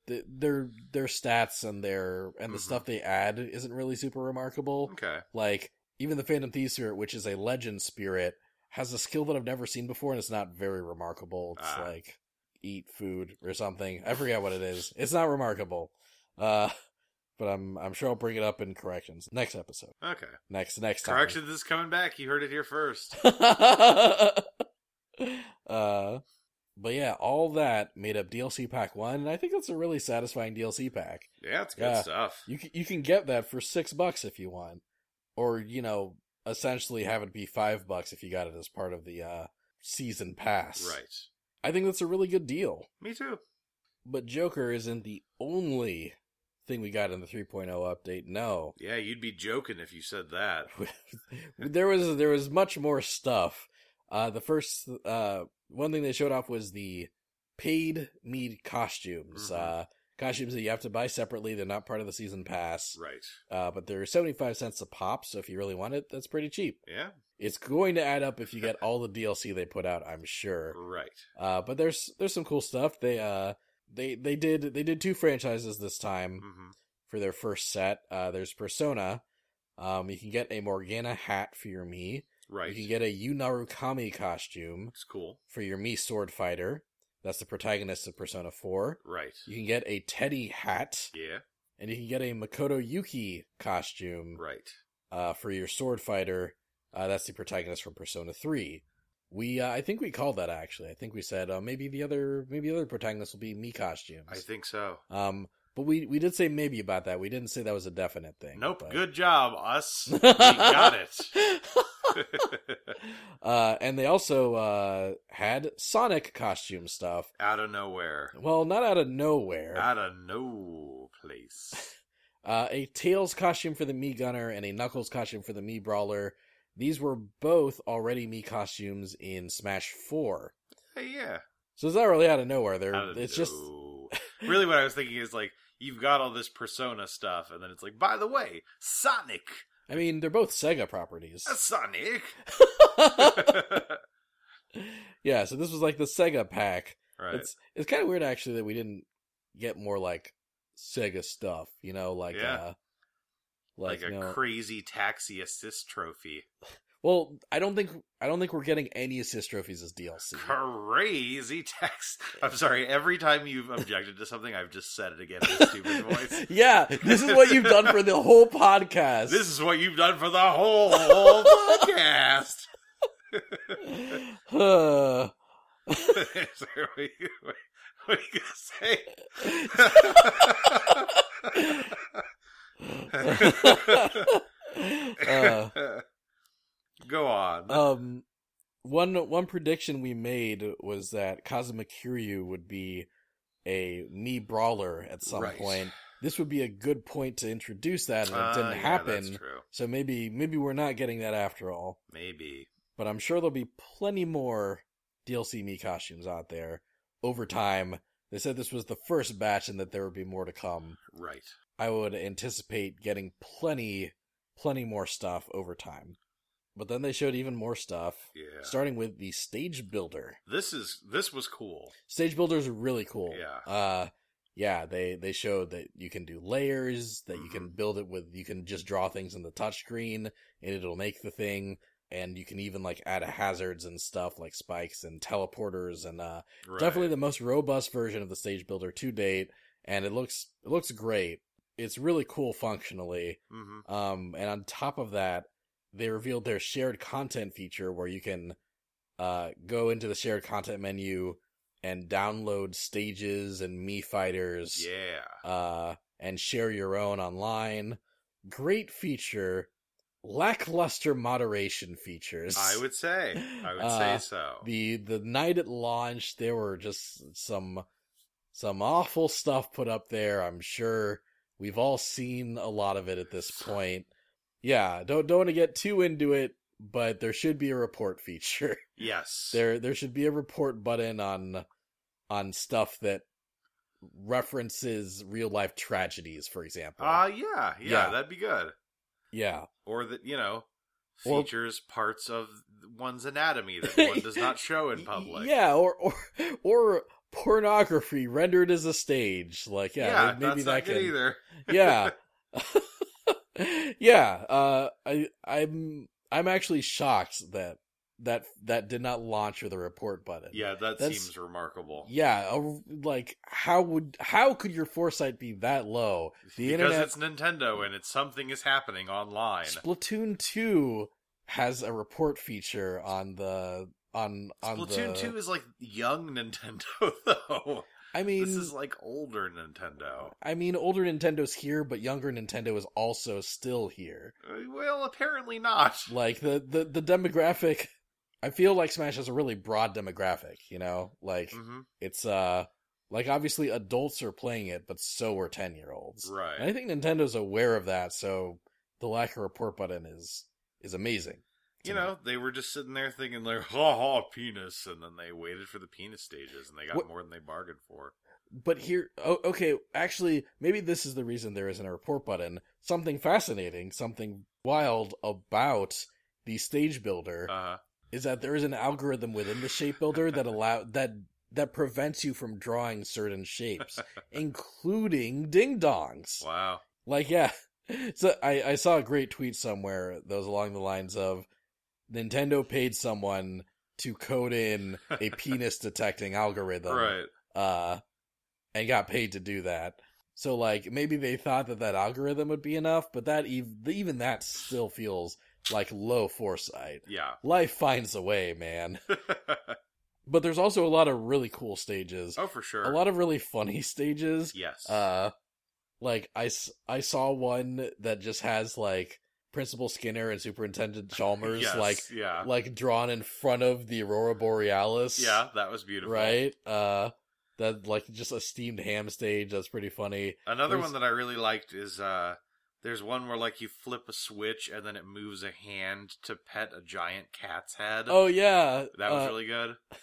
the, their their stats and their and the Mhm. stuff they add isn't really super remarkable. Okay. Like even the Phantom Thief spirit, which is a legend spirit, has a skill that I've never seen before, and it's not very remarkable. It's Ah. like eat food or something. I forget what it is. It's not remarkable. Uh, but I'm I'm sure I'll bring it up in corrections next episode. Okay. Next next time. Corrections is coming back. You heard it here first. uh, but yeah, all that made up DLC pack one, and I think that's a really satisfying DLC pack. Yeah, it's good Yeah. stuff. You can, you can get that for six bucks if you want, or you know, essentially have it be five bucks if you got it as part of the uh, season pass. Right. I think that's a really good deal. Me too. But Joker isn't the only thing we got in the 3.0 update. No, Yeah, you'd be joking if you said that. there was there was much more stuff. Uh, the first uh, one thing they showed off was the paid Mii costumes. Mhm. Uh, costumes that you have to buy separately. They're not part of the season pass. Right. Uh, but they're seventy five cents a pop. So if you really want it, that's pretty cheap. Yeah. It's going to add up if you get all the DLC they put out. I'm sure. Right. Uh, but there's there's some cool stuff. They uh they they did they did two franchises this time hmm for their first set. Uh, there's Persona. Um, you can get a Morgana hat for your Mii. Right. You can get a Yu Narukami costume It's cool. for your Mii sword fighter. That's the protagonist of Persona 4. Right. You can get a Teddy hat, Yeah. and you can get a Makoto Yuki costume Right. uh, for your sword fighter. Uh, that's the protagonist from Persona 3. We, uh, I think we called that actually. I think we said uh, maybe the other, maybe the other protagonist will be Mii costumes. I think so. Um, but we we did say maybe about that. We didn't say that was a definite thing. Nope. but- Good job, us. we got it. uh, and they also uh, had Sonic costume stuff. out of nowhere. Well, not out of nowhere. Out of no place. Uh, a Tails costume for the Mii Gunner and a Knuckles costume for the Mii Brawler. These were both already Mii costumes in Smash 4. Hey, yeah. So it's not really out of nowhere. They're, Out of it's just. Really what I was thinking is like you've got all this Persona stuff, and then it's like, by the way, Sonic, I mean, they're both Sega properties. Uh, Sonic. yeah, so this was like the Sega pack. right. It's it's kind of weird actually that we didn't get more like Sega stuff, you know, like Yeah. uh like, like, a know, crazy taxi assist trophy. well, I don't think I don't think we're getting any assist trophies as DLC. Crazy tax. I'm sorry. Every time you've objected to something, I've just said it again in a stupid voice. yeah, this is what you've done for the whole podcast. This is what you've done for the whole, whole podcast. Uh, Sorry, what, you, what are you gonna say? uh, Go on. um, one one prediction we made was that Kazuma Kiryu would be a Mii brawler at some Right. point. This would be a good point to introduce that, and it Uh, didn't yeah, happen. that's true. So maybe maybe we're not getting that after all. Maybe. But I'm sure there'll be plenty more DLC Mii costumes out there over time. They said this was the first batch and that there would be more to come. Right. I would anticipate getting plenty, plenty more stuff over time. But then they showed even more stuff, Yeah. starting with the stage builder. This is this was cool. Stage builders are really cool. Yeah. Uh, yeah, they, they showed that you can do layers, that you can Mhm. build it with, you can just draw things in the touchscreen and it'll make the thing. And you can even like add hazards and stuff like spikes and teleporters and, uh, Right. definitely the most robust version of the stage builder to date. And it looks, it looks great. It's really cool functionally. hmm Um, and on top of that, they revealed their shared content feature where you can uh, go into the shared content menu and download stages and Mii fighters Yeah. uh, and share your own online. Great feature. Lackluster moderation features. I would say. I would Uh, say so. the the night it launched, there were just some some awful stuff put up there. I'm sure we've all seen a lot of it at this point. Yeah, don't don't want to get too into it, but there should be a report feature. yes. there there should be a report button on on stuff that references real life tragedies, for example. Uh yeah, yeah, Yeah. that'd be good. yeah. Or that, you know, features parts of one's anatomy that one does not show in public. Yeah, or or or pornography rendered as a stage. Like yeah, yeah, maybe that's that can either. yeah. yeah, uh I I'm I'm actually shocked that that that did not launch with a report button. Yeah, that That's- seems remarkable. Yeah, a- like how would how could your foresight be that low? The because internet it's Nintendo and it's something is happening online. Splatoon 2 has a report feature on the on on Splatoon the, 2 is like young Nintendo though. I mean this is like older Nintendo. I mean older Nintendo's here but younger Nintendo is also still here. Uh, Well, apparently not. Like the the the demographic I feel like Smash has a really broad demographic, you know? Like hmm it's uh like obviously adults are playing it but so are 10-year-olds. Right. And I think Nintendo's aware of that, so the lack of report button is is amazing. You know, they were just sitting there thinking like, ha ha, penis, and then they waited for the penis stages, and they got What- more than they bargained for. But here, oh, okay, actually, maybe this is the reason there isn't a report button. Something fascinating, something wild about the stage builder Uh, is that there is an algorithm within the shape builder that allow that that prevents you from drawing certain shapes, including ding dongs. wow. Like, yeah. So I, I saw a great tweet somewhere that was along the lines of Nintendo paid someone to code in a penis detecting algorithm, right. uh, and got paid to do that. So like maybe they thought that that algorithm would be enough, but that even even that still feels like low foresight. Yeah. Life finds a way, man. But there's also a lot of really cool stages. oh, for sure. A lot of really funny stages. Yes. Uh, like I, s- I saw one that just has like Principal Skinner and Superintendent Chalmers yes, like yeah. like drawn in front of the Aurora Borealis. yeah, that was beautiful. Right. Uh, that like just a steamed ham stage. That's pretty funny. Another There's- one that I really liked is uh there's one where like you flip a switch and then it moves a hand to pet a giant cat's head. Oh yeah. that was uh, really good.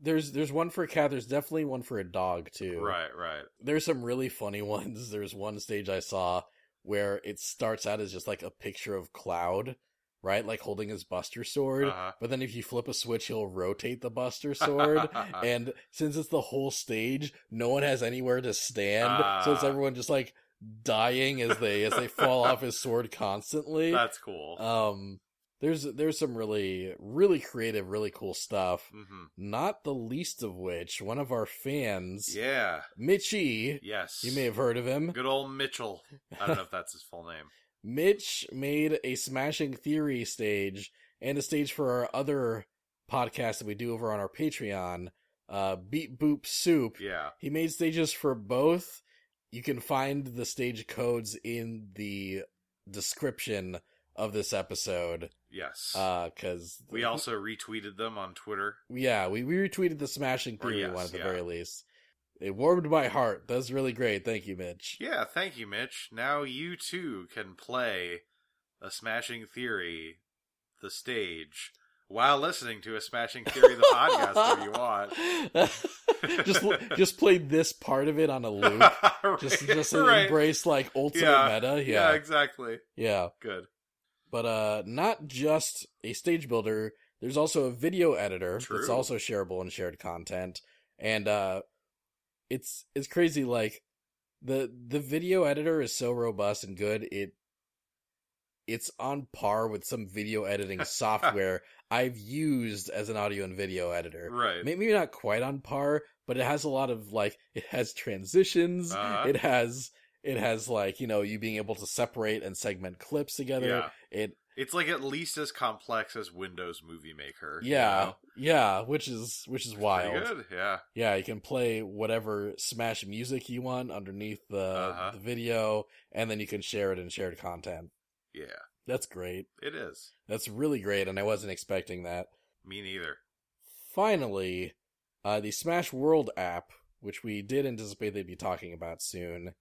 There's there's one for a cat. There's definitely one for a dog too. Right, right. There's some really funny ones. There's one stage I saw where it starts out as just like a picture of Cloud, right? Like holding his Buster sword. Uh-huh. But then if you flip a switch, he'll rotate the Buster sword. and since it's the whole stage, no one has anywhere to stand. so it's Ah. everyone just like dying as they as they fall off his sword constantly. That's cool. Um there's there's some really really creative, really cool stuff. hmm Not the least of which, one of our fans, Yeah. Mitchy. Yes. you may have heard of him. Good old Mitchell. I don't know if that's his full name. Mitch made a Smashing Theory stage and a stage for our other podcast that we do over on our Patreon, uh, Beep Boop Soup. Yeah. He made stages for both. You can find the stage codes in the description of this episode. Yes. Uh, cause we also retweeted them on Twitter. yeah, we, we retweeted the Smashing Theory yes, one at the yeah. very least. It warmed my heart. That's really great. Thank you, Mitch. Yeah, thank you, Mitch. Now you too can play a Smashing Theory, the stage, while listening to a Smashing Theory, the podcast, if you want. just just play this part of it on a loop. Just just right. embrace like ultimate Yeah. meta. Yeah, Yeah. exactly. Yeah. Good. But uh not just a stage builder, there's also a video editor that's also shareable and shared content. And uh it's it's crazy like the the video editor is so robust and good it it's on par with some video editing software I've used as an audio and video editor. Right. maybe not quite on par, but it has a lot of like it has transitions. Uh-huh. It has it has like you know you being able to separate and segment clips together. Yeah. It It's like at least as complex as Windows Movie Maker. you yeah know? yeah, which is which is wild. good. Yeah. Yeah, you can play whatever Smash music you want underneath the Uh-huh. the video, and then you can share it in shared content. Yeah. That's great. It is. That's really great, and I wasn't expecting that. Me neither. finally, uh, the Smash World app, which we did anticipate they'd be talking about soon,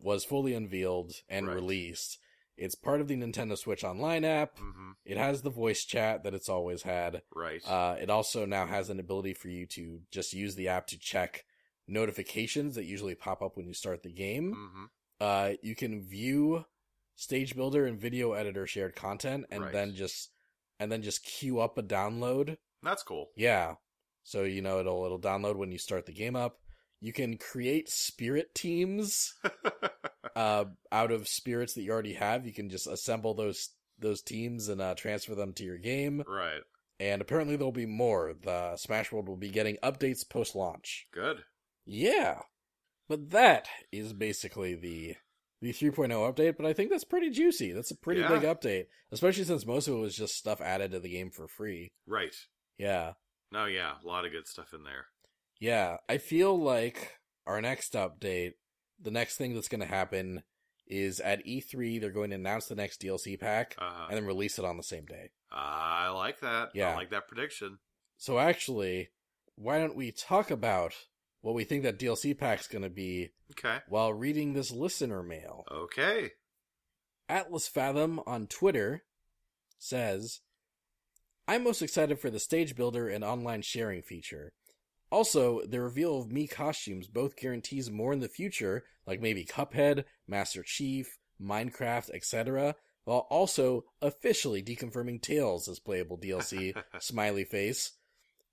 was fully unveiled and Right. released. It's part of the Nintendo Switch Online app. hmm It has the voice chat that it's always had. Right. Uh, it also now has an ability for you to just use the app to check notifications that usually pop up when you start the game. hmm Uh, you can view Stage Builder and Video Editor shared content, and Right. then just and then just queue up a download That's cool. yeah. So you know it'll it'll download when you start the game up. You can create spirit teams uh out of spirits that you already have. You can just assemble those those teams and uh, transfer them to your game. right. And apparently there'll be more. The Smash World will be getting updates post launch. Good. Yeah. But that is basically the the 3.0 update, but I think that's pretty juicy. That's a pretty Yeah. big update, especially since most of it was just stuff added to the game for free. Right. Yeah. No, yeah, a lot of good stuff in there. Yeah, I feel like our next update, the next thing that's going to happen is at E3, they're going to announce the next DLC pack Uh, and then release it on the same day. I like that. Yeah. I like that prediction. So actually, why don't we talk about what we think that DLC pack's going to be Okay. while reading this listener mail? Okay. Atlas Fathom on Twitter says, I'm most excited for the stage builder and online sharing feature. Also, the reveal of Mii costumes both guarantees more in the future, like maybe Cuphead, Master Chief, Minecraft, etc., while also officially deconfirming Tails as playable DLC, smiley face.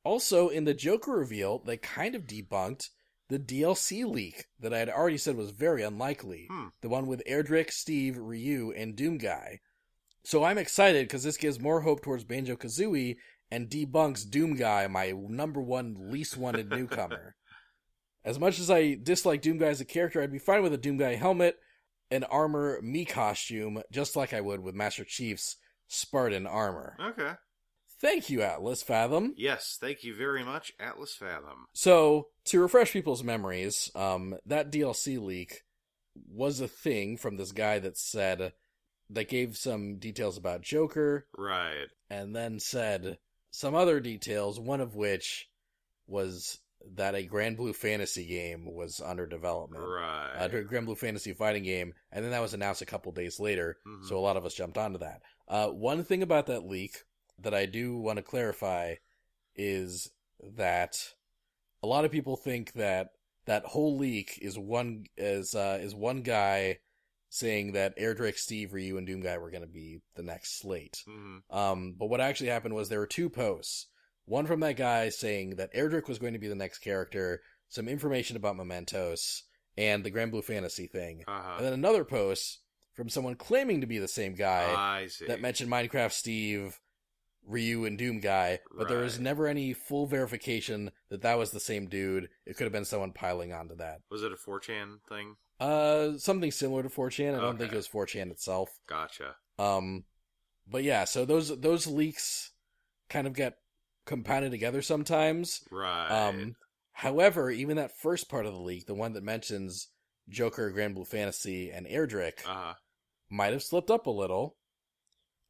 Also, in the Joker reveal, they kind of debunked the DLC leak that I had already said was very unlikely. Hmm. The one with Erdrick, Steve, Ryu, and Doom Guy. So I'm excited because this gives more hope towards Banjo Kazooie and debunks Doom Guy, my number one least wanted newcomer. As much as I dislike Doom Guy as a character, I'd be fine with a Doom Guy helmet, an armor, Mii costume, just like I would with Master Chief's Spartan armor. Okay. Thank you, Atlas Fathom. Yes, thank you very much, Atlas Fathom. So, to refresh people's memories, um, that DLC leak was a thing from this guy that said, that gave some details about Joker, Right. and then said some other details, one of which was that a Granblue Fantasy game was under development. Right. Uh, a Granblue Fantasy fighting game, and then that was announced a couple days later, Mhm. so a lot of us jumped onto that. Uh, one thing about that leak that I do want to clarify is that a lot of people think that that whole leak is one is uh, is one guy saying that Erdrick, Steve, Ryu, and Doom Guy were going to be the next slate. Mhm. Um, but what actually happened was there were two posts. One from that guy saying that Erdrick was going to be the next character, some information about Mementos, and the Granblue Fantasy thing. Uh-huh. And then another post from someone claiming to be the same guy that mentioned Minecraft Steve, Ryu, and Doom Guy, but there was never any full verification that that was the same dude. It could have been someone piling onto that. Was it a 4chan thing? Uh, something similar to 4chan. I don't think it was 4chan itself. Gotcha. Um, but yeah, so those those leaks kind of get compounded together sometimes. Right. Um, however, even that first part of the leak, the one that mentions Joker, Granblue Fantasy, and Erdrick, uh-huh. might have slipped up a little,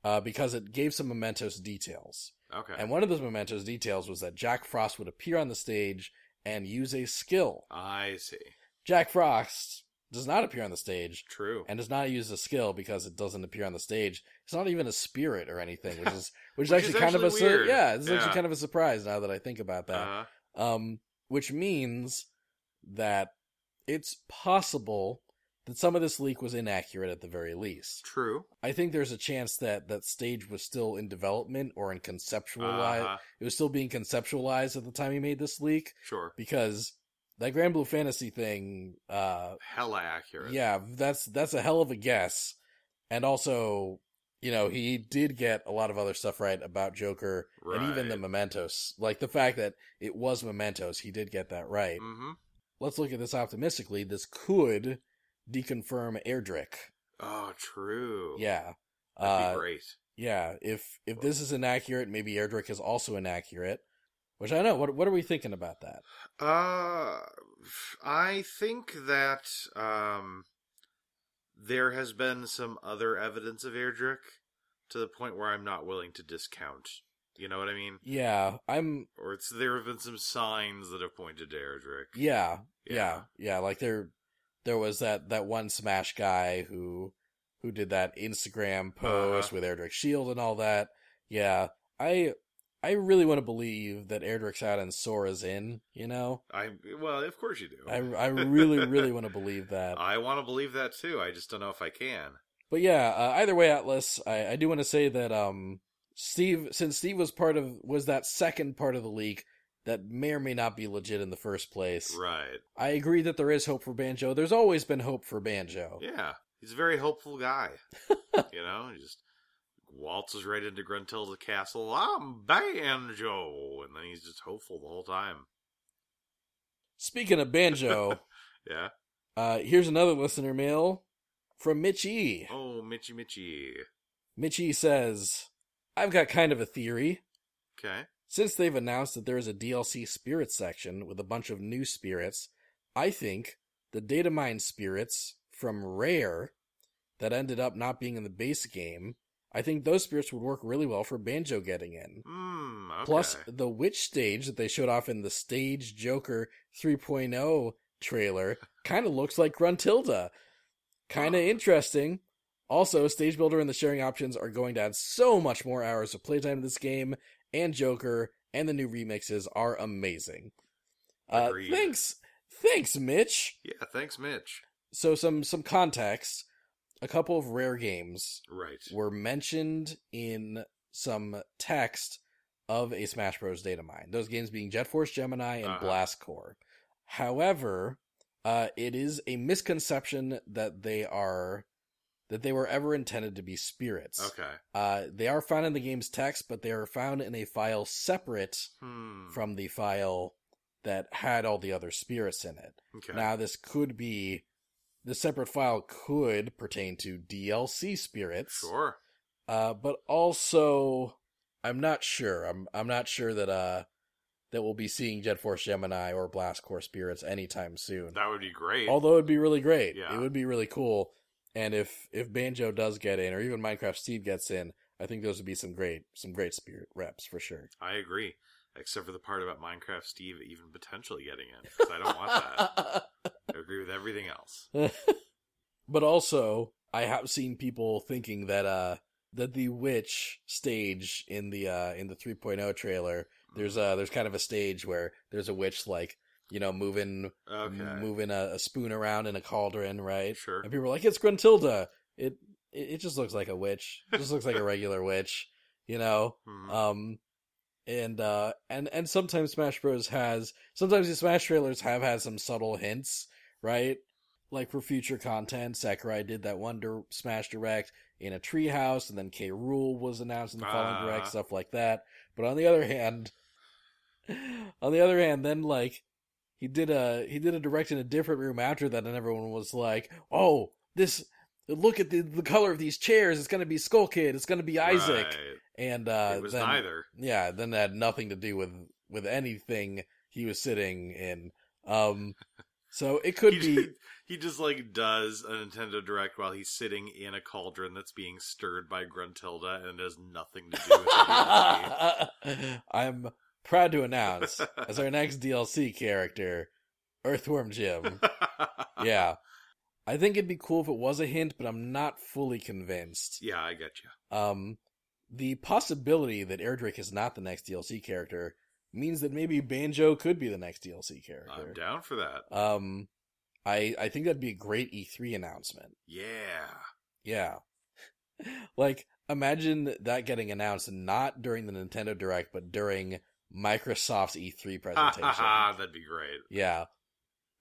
uh, because it gave some mementos details. Okay. And one of those mementos details was that Jack Frost would appear on the stage and use a skill. I see. Jack Frost does not appear on the stage True. and does not use a skill because it doesn't appear on the stage. It's not even a spirit or anything, which is which is Which is actually kind of a actually sur- yeah, it's Yeah. actually kind of a surprise now that I think about that. uh-huh. Um, which means that it's possible that some of this leak was inaccurate at the very least. True. I think there's a chance that that stage was still in development or in conceptualize. Uh-huh. It was still being conceptualized at the time he made this leak Sure. because that Granblue Fantasy thing, uh, Hella accurate. yeah, that's that's a hell of a guess, and also, you know, he did get a lot of other stuff right about Joker and even the Mementos, like the fact that it was Mementos. He did get that right. Mm-hmm. Let's look at this optimistically. This could deconfirm Erdrick. Oh, true. Yeah. That'd Uh, be great. Yeah, if if this is inaccurate, maybe Erdrick is also inaccurate. Which I know. What what are we thinking about that? Uh, I think that um, there has been some other evidence of Erdrick to the point where I'm not willing to discount. You know what I mean? Yeah, I'm. Or it's there have been some signs that have pointed to Erdrick. Yeah, yeah, Yeah. yeah. Like there, there was that that one Smash guy who who did that Instagram post Uh-huh. with Erdrick Shield and all that. Yeah, I I really want to believe that Erdrick's out and Sora's in. You know, I well, of course you do. I I really really want to believe that. I want to believe that too. I just don't know if I can. But yeah, uh, either way, Atlas, I, I do want to say that um, Steve, since Steve was part of was that second part of the leak that may or may not be legit in the first place. Right. I agree that there is hope for Banjo. There's always been hope for Banjo. Yeah. He's a very hopeful guy. you know, he just waltzes right into Gruntilda Castle. I'm Banjo, and then he's just hopeful the whole time. Speaking of Banjo, Yeah. uh, here's another listener mail from Mitchy. E. Oh, Mitchy Mitchy. Mitch E says, I've got kind of a theory. Okay. Since they've announced that there is a DLC spirit section with a bunch of new spirits, I think the data mine spirits from Rare that ended up not being in the base game, I think those spirits would work really well for Banjo getting in. Hmm. Okay. Plus, the witch stage that they showed off in the Stage Joker 3.0 trailer kind of looks like Gruntilda. Kind of interesting. Also, Stage Builder and the sharing options are going to add so much more hours of playtime to this game, and Joker and the new remixes are amazing. Uh, thanks, thanks, Mitch. yeah. Thanks, Mitch. So, some some context. A couple of rare games Right. were mentioned in some text of a Smash Bros. data mine. Those games being Jet Force Gemini and Uh-huh. Blast Corps. However, uh, it is a misconception that they are that they were ever intended to be spirits. Okay. Uh, they are found in the game's text, but they are found in a file separate Hmm. from the file that had all the other spirits in it. Okay. Now, this could be the separate file could pertain to DLC spirits, sure. uh, but also I'm not sure. I'm I'm not sure that uh that we'll be seeing Jet Force Gemini or Blast Corps spirits anytime soon. That would be great. Although it'd be really great. Yeah. It would be really cool. And if if Banjo does get in, or even Minecraft Steve gets in, I think those would be some great some great spirit reps for sure. I agree. Except for the part about Minecraft Steve even potentially getting in, because I don't want that. I agree with everything else. but also, I have seen people thinking that uh that the witch stage in the uh in the 3.0 trailer, there's uh there's kind of a stage where there's a witch like you know moving Okay. moving a, a spoon around in a cauldron, right? Sure. And people are like, "It's Gruntilda." It it, it just looks like a witch. It just looks like a regular witch, you know. Mhm. Um, and uh, and and sometimes Smash Bros has sometimes the Smash trailers have had some subtle hints, right? Like for future content, Sakurai did that one Smash Direct in a treehouse, and then K. Rool was announced in the following Ah. direct, stuff like that. But on the other hand, on the other hand, then like he did a he did a direct in a different room after that, and everyone was like, "Oh, this." Look at the the color of these chairs. It's gonna be Skull Kid. It's gonna be Isaac. Right. And uh, it was then, neither. yeah, then that had nothing to do with with anything he was sitting in. Um, so it could he, be. just, he just like does a Nintendo Direct while he's sitting in a cauldron that's being stirred by Gruntilda and it has nothing to do with it. I'm proud to announce as our next DLC character, Earthworm Jim. Yeah, I think it'd be cool if it was a hint, but I'm not fully convinced. yeah, I get you. Um, the possibility that Erdrick is not the next DLC character means that maybe Banjo could be the next DLC character. I'm down for that. Um, I I think that'd be a great E3 announcement. Yeah. Yeah, like imagine that getting announced not during the Nintendo Direct, but during Microsoft's E3 Ha ha presentation. ha, that'd be great. yeah.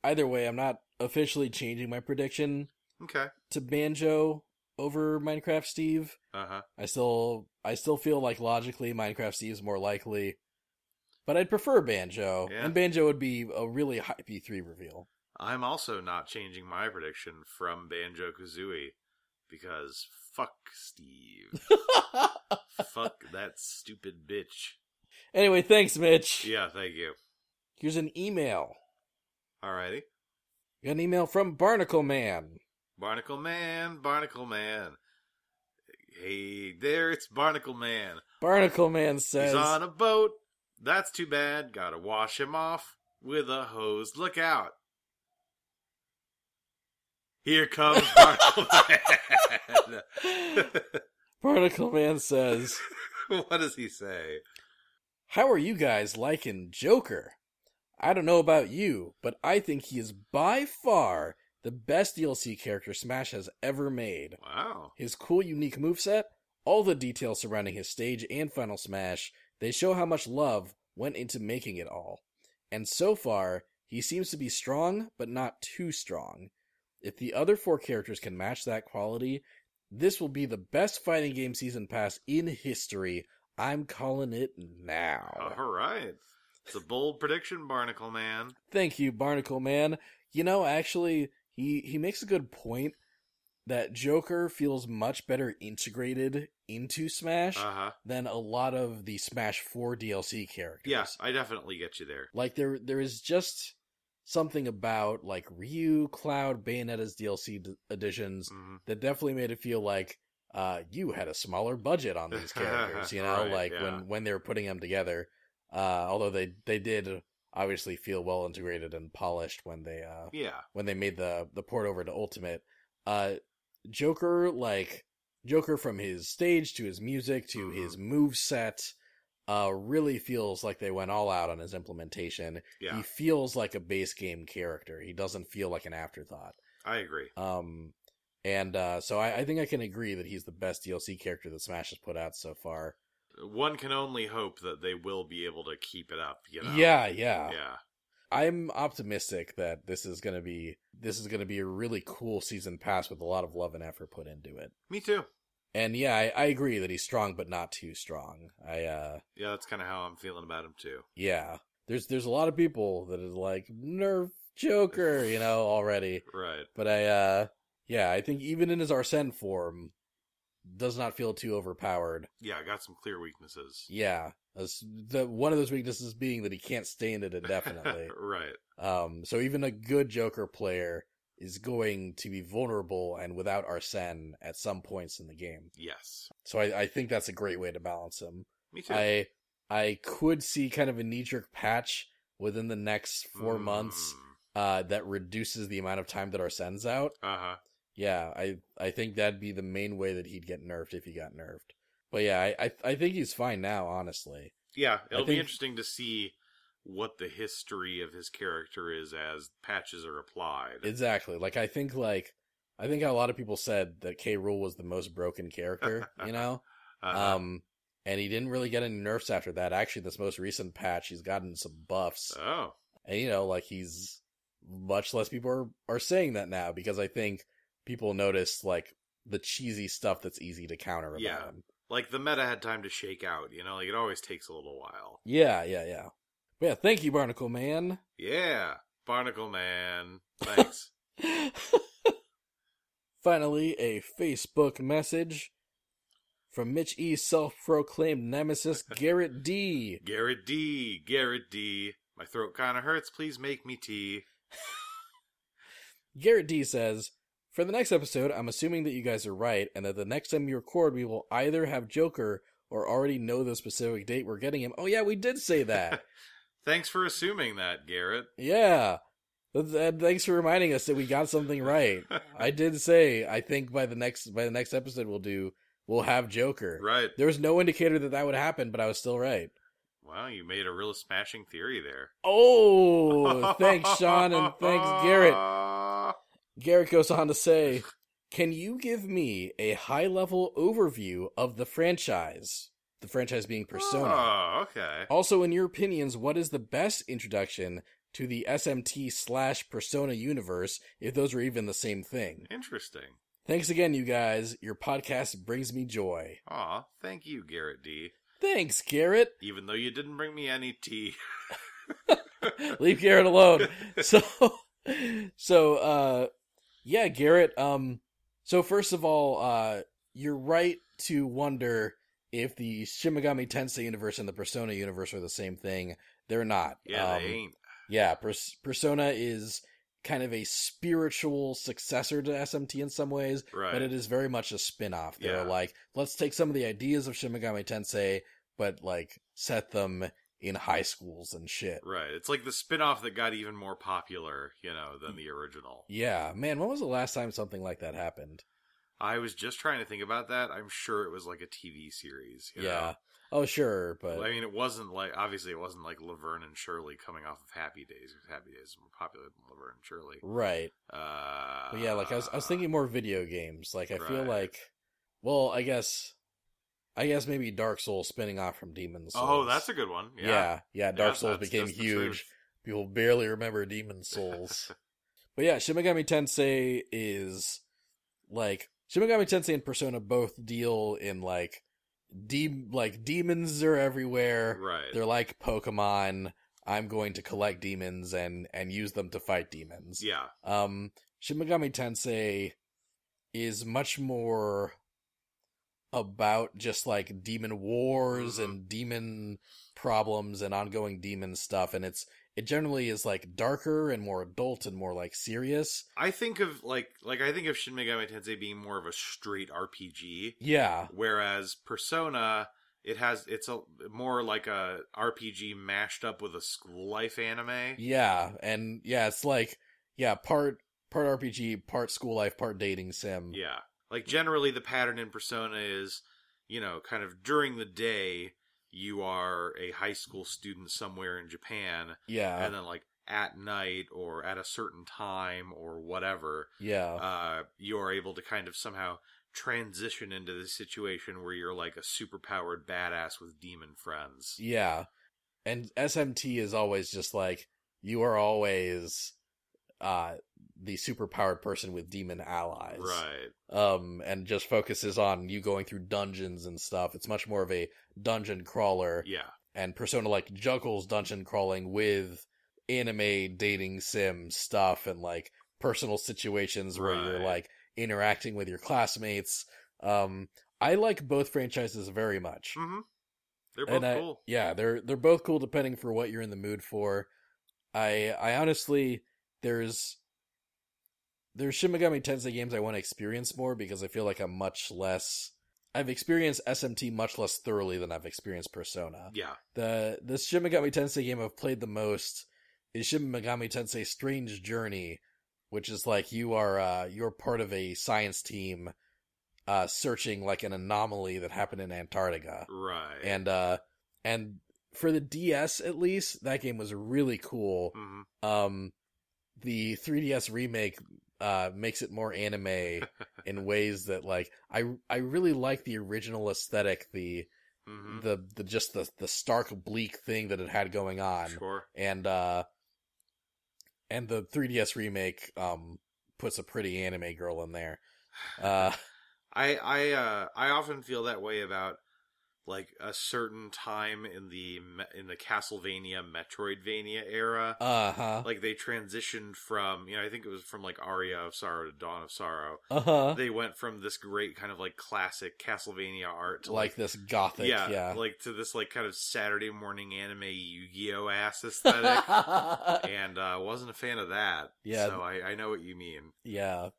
Either way, I'm not officially changing my prediction Okay. to Banjo over Minecraft Steve. Uh huh. I still I still feel like logically Minecraft Steve is more likely. But I'd prefer Banjo. Yeah. And Banjo would be a really hype E3 reveal. I'm also not changing my prediction from Banjo Kazooie because fuck Steve. fuck that stupid bitch. anyway, thanks, Mitch. Yeah, thank you. Here's an email. Alrighty. Got an email from Barnacle Man. Barnacle Man, Barnacle Man. Hey there, it's Barnacle Man. Barnacle Man says He's on a boat. That's too bad. Gotta wash him off with a hose. Look out. Here comes Barnacle Man. Barnacle Man says, what does he say? How are you guys liking Joker? I don't know about you, but I think he is by far the best DLC character Smash has ever made. Wow. His cool, unique moveset, all the details surrounding his stage and Final Smash, they show how much love went into making it all. And so far, he seems to be strong, but not too strong. If the other four characters can match that quality, this will be the best fighting game season pass in history. I'm calling it now. All right. It's a bold prediction, Barnacle Man. Thank you, Barnacle Man. You know, actually, he he makes a good point that Joker feels much better integrated into Smash Uh huh. than a lot of the Smash 4 DLC characters. Yes, I definitely get you there. Like there there is just something about like Ryu, Cloud, Bayonetta's DLC d- editions Mhm. that definitely made it feel like uh you had a smaller budget on these characters, you know, Right, like yeah. when when they were putting them together. Uh although they they did obviously feel well integrated and polished when they uh Yeah. when they made the the port over to Ultimate. Uh Joker like Joker from his stage to his music to Mhm. his move set uh really feels like they went all out on his implementation. Yeah. He feels like a base game character. He doesn't feel like an afterthought. I agree. Um and uh so I, I think I can agree that he's the best DLC character that Smash has put out so far. One can only hope that they will be able to keep it up, you know? Yeah, yeah. Yeah. I'm optimistic that this is gonna be this is gonna be a really cool season pass with a lot of love and effort put into it. Me too. And yeah, I, I agree that he's strong but not too strong. I uh Yeah, that's kind of how I'm feeling about him too. yeah. There's there's a lot of people that is like nerf Joker, you know, already. Right. But I uh yeah, I think even in his Arsene form does not feel too overpowered. Yeah, got some clear weaknesses. Yeah. As the one of those weaknesses being that he can't stay in it indefinitely. right. um so even a good Joker player is going to be vulnerable and without Arsene at some points in the game. Yes. So I, I think that's a great way to balance him. Me too. I I could see kind of a knee jerk patch within the next four months uh, that reduces the amount of time that Arsene's out. Uh huh. Yeah, I I think that'd be the main way that he'd get nerfed if he got nerfed. But yeah, I I, I think he's fine now, honestly. Yeah, it'll be interesting to see what the history of his character is as patches are applied. Exactly. Like I think like I think a lot of people said that K. Rool was the most broken character, you know. Uh-huh. Um, and he didn't really get any nerfs after that. Actually, this most recent patch, he's gotten some buffs. oh, And you know, like he's much less people are, are saying that now because I think people notice like the cheesy stuff that's easy to counter about Yeah. him. like the meta had time to shake out. You know, like it always takes a little while. Yeah, yeah, yeah. But yeah, thank you, Barnacle Man. Yeah, Barnacle Man. Thanks. Finally, a Facebook message from Mitch E's self-proclaimed nemesis, Garrett D. Garrett D. Garrett D. My throat kind of hurts. Please make me tea. Garrett D says, For the next episode, I'm assuming that you guys are right, and that the next time you record, we will either have Joker or already know the specific date we're getting him. Oh, yeah, we did say that. Thanks for assuming that, Garrett. yeah. Th- th- Thanks for reminding us that we got something right. I did say I think by the next by the next episode we'll do we'll have Joker. right. There was no indicator that that would happen, but I was still right. Wow, you made a real smashing theory there. Oh, thanks Sean and thanks Garrett. Garrett goes on to say, Can you give me a high level overview of the franchise? The franchise being Persona. Oh, okay. Also, in your opinions, what is the best introduction to the SMT slash Persona universe, if those are even the same thing? Interesting. Thanks again, you guys. Your podcast brings me joy. Aw, thank you, Garrett D. Thanks, Garrett. Even though you didn't bring me any tea. Leave Garrett alone. So, so, uh, yeah, Garrett, um, so first of all, uh, you're right to wonder if the Shin Megami Tensei universe and the Persona universe are the same thing. They're not. Yeah, Um, they ain't. Yeah, Pers- Persona is kind of a spiritual successor to SMT in some ways, Right. but it is very much a spin-off. They're Yeah. like, let's take some of the ideas of Shin Megami Tensei, but like set them in high schools and shit. Right. It's like the spin off that got even more popular, you know, than the original. Yeah, man, when was the last time something like that happened? I was just trying to think about that. I'm sure it was like a TV series. you yeah. know? Oh, sure, but I mean, it wasn't like obviously it wasn't like Laverne and Shirley coming off of Happy Days. because Happy Days is more popular than Laverne and Shirley. right. Uh, But yeah, like I was, I was thinking more video games. Like I feel like, well, I guess, I guess maybe Dark Souls spinning off from Demon Souls. Oh, that's a good one. yeah, Yeah. yeah. Dark Yeah, Souls became huge. People barely remember Demon Souls. but yeah, Shin Megami Tensei is like Shin Megami Tensei and Persona both deal in like de- like demons are everywhere. Right. They're like Pokemon. I'm going to collect demons and and use them to fight demons. yeah. Um, Shin Megami Tensei is much more about just like demon wars Mhm. and demon problems and ongoing demon stuff, and it's it generally is like darker and more adult and more like serious. I think of like like I think of Shin Megami Tensei being more of a straight RPG, Yeah, whereas Persona it has it's a more like a RPG mashed up with a school life anime. yeah, and yeah, it's like yeah, part part RPG, part school life, part dating sim. Yeah. Like generally the pattern in Persona is, you know, kind of during the day you are a high school student somewhere in Japan yeah, and then like at night or at a certain time or whatever, yeah. uh you are able to kind of somehow transition into the situation where you're like a superpowered badass with demon friends. Yeah. And SMT is always just like you are always uh the superpowered person with demon allies. Right. Um and just focuses on you going through dungeons and stuff. It's much more of a dungeon crawler Yeah. and Persona like juggles dungeon crawling with anime dating sim stuff and like personal situations where you're like interacting with your classmates. Um I like both franchises very much. Mm-hmm. They're both I- cool. Yeah, they're they're both cool depending for what you're in the mood for. I I honestly there's there's Shin Megami Tensei games I want to experience more because I feel like I'm much less I've experienced SMT much less thoroughly than I've experienced Persona. Yeah. The the Shin Megami Tensei game I've played the most is Shin Megami Tensei Strange Journey, which is like you are uh you're part of a science team uh searching like an anomaly that happened in Antarctica Right. and uh and for the DS at least that game was really cool hmm um the 3DS remake uh makes it more anime in ways that like I I really like the original aesthetic the hmm the the just the the stark bleak thing that it had going on. Sure. and uh and the 3DS remake um puts a pretty anime girl in there. Uh I I uh I often feel that way about like a certain time in the in the Castlevania Metroidvania era. uh-huh like they transitioned from you know I think it was from like Aria of Sorrow to Dawn of Sorrow. uh-huh They went from this great kind of like classic Castlevania art to like this gothic yeah, yeah like to this like kind of Saturday morning anime Yu-Gi-Oh ass aesthetic. and uh wasn't a fan of that. Yeah. So I, I know what you mean. Yeah.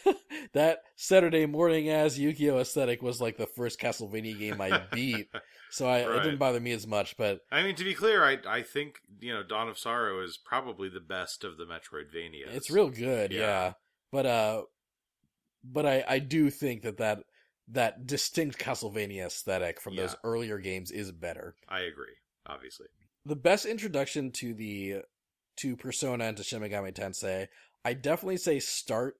that Saturday morning as Yu-Gi-Oh aesthetic was like the first Castlevania game I beat, so I, it didn't bother me as much. But I mean to be clear, I I think, you know, Dawn of Sorrow is probably the best of the Metroidvania. it's real good, yeah. Yeah. But uh, but I I do think that that that distinct Castlevania aesthetic from those earlier games is better. I agree, obviously. The best introduction to the to Persona and to Shin Megami Tensei, I definitely say start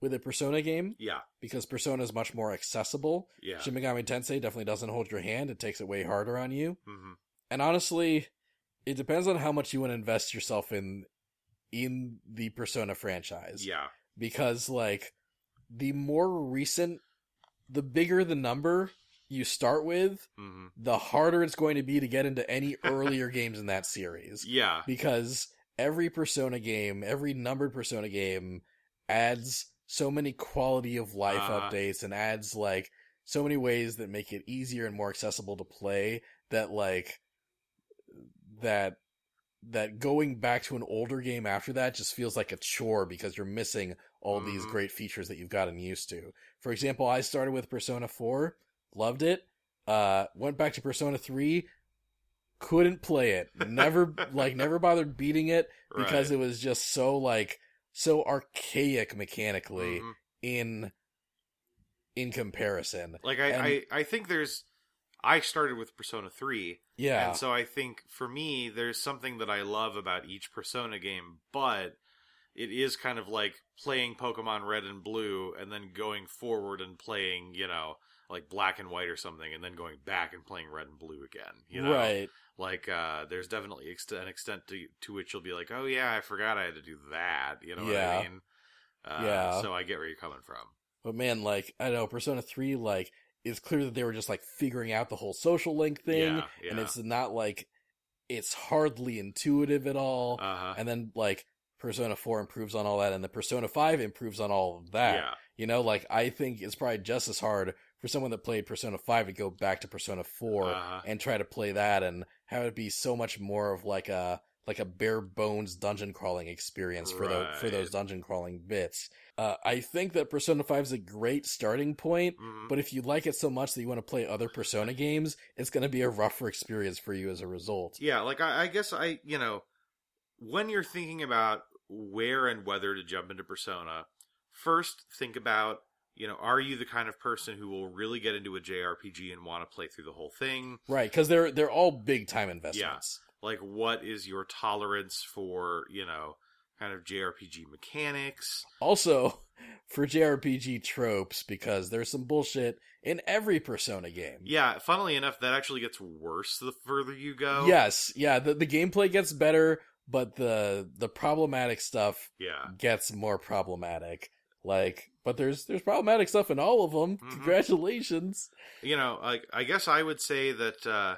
with a Persona game Yeah. because Persona is much more accessible. Yeah. Shin Megami Tensei definitely doesn't hold your hand. It takes it way harder on you. hmm And honestly, it depends on how much you want to invest yourself in in the Persona franchise. Yeah. Because like the more recent the bigger the number you start with, hmm the harder it's going to be to get into any earlier games in that series. Yeah. Because every Persona game, every numbered Persona game adds so many quality of life Uh-huh. updates and adds like so many ways that make it easier and more accessible to play that like that that going back to an older game after that just feels like a chore because you're missing all these Mhm. great features that you've gotten used to. For example, I started with Persona 4, loved it, uh went back to Persona 3, couldn't play it. Never like never bothered beating it because it was just so like so archaic mechanically Mhm. in in comparison. Like I, And- I, I think there's. I started with Persona Three, Yeah. and so I think for me, there's something that I love about each Persona game, but it is kind of like playing Pokemon Red and Blue, and then going forward and playing, you know, like Black and White or something, and then going back and playing Red and Blue again. You know, Right. Like, uh, there's definitely ext- an extent to to which you'll be like, oh yeah, I forgot I had to do that. You know what I mean? Uh, Yeah. So I get where you're coming from. But man, like I know, Persona 3 like it's clear that they were just like figuring out the whole social link thing Yeah, and it's not like it's hardly intuitive at all. Uh huh. and then like Persona 4 improves on all that and the Persona 5 improves on all of that. Yeah. You know, like I think it's probably just as hard for someone that played Persona 5 to go back to Persona 4 Uh-huh. and try to play that and have it'd be so much more of like a like a bare bones dungeon crawling experience for those for those dungeon crawling bits. Uh, I think that Persona 5 is a great starting point, Mhm. but if you like it so much that you want to play other Persona games, it's going to be a rougher experience for you as a result. Yeah, like I, I guess I, you know, when you're thinking about where and whether to jump into Persona, first think about, you know, are you the kind of person who will really get into a JRPG and want to play through the whole thing? Right, because they're they're all big time investments. Yeah. Like, what is your tolerance for, you know, kind of JRPG mechanics? Also, for JRPG tropes, because there's some bullshit in every Persona game. Yeah, funnily enough, that actually gets worse the further you go. Yes, yeah, the, the gameplay gets better, but the the problematic stuff Yeah. gets more problematic. Like, but there's there's problematic stuff in all of them. Mhm. Congratulations. you know, like I guess I would say that uh,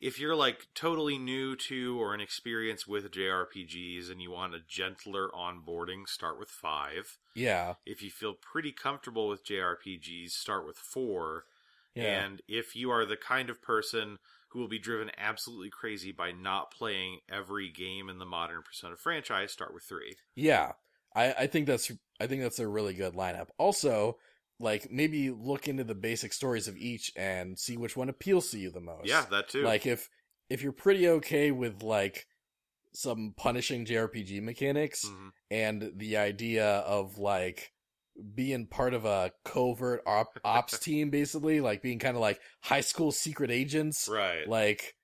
if you're like totally new to or inexperienced with JRPGs and you want a gentler onboarding, start with five. Yeah, If you feel pretty comfortable with JRPGs, start with four. yeah, And if you are the kind of person who will be driven absolutely crazy by not playing every game in the modern Persona franchise, start with three. yeah. I I think that's I think that's a really good lineup. Also, like maybe look into the basic stories of each and see which one appeals to you the most. Yeah, that too. Like if if you're pretty okay with like some punishing JRPG mechanics Mhm. and the idea of like being part of a covert op- ops team basically like being kind of like high school secret agents right. like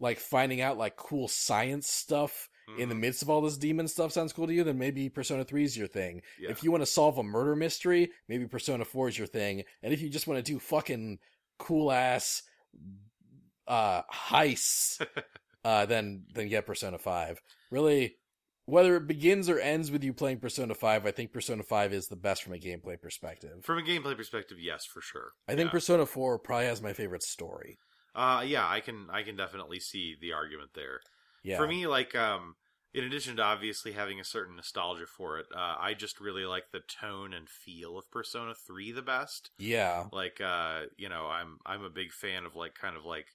like finding out like cool science stuff in the Mhm. midst of all this demon stuff sounds cool to you then maybe persona 3 is your thing Yeah. if you want to solve a murder mystery maybe persona 4 is your thing and if you just want to do fucking cool ass uh heists uh then then get persona 5 really whether it begins or ends with you playing persona 5 i think persona 5 is the best from a gameplay perspective From a gameplay perspective, yes, for sure. i think Yeah. persona 4 probably has my favorite story Uh, yeah, I can I can definitely see the argument there. Yeah For me, like um, in addition to obviously having a certain nostalgia for it, uh, I just really like the tone and feel of Persona Three the best. yeah Like, uh, you know, I'm I'm a big fan of like kind of like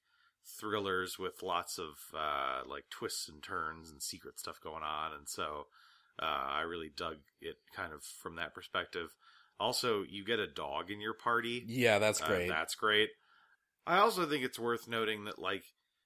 thrillers with lots of uh, like twists and turns and secret stuff going on, and so uh, I really dug it kind of from that perspective. Also, you get a dog in your party. yeah that's Uh, great that's great. I also think it's worth noting that, like,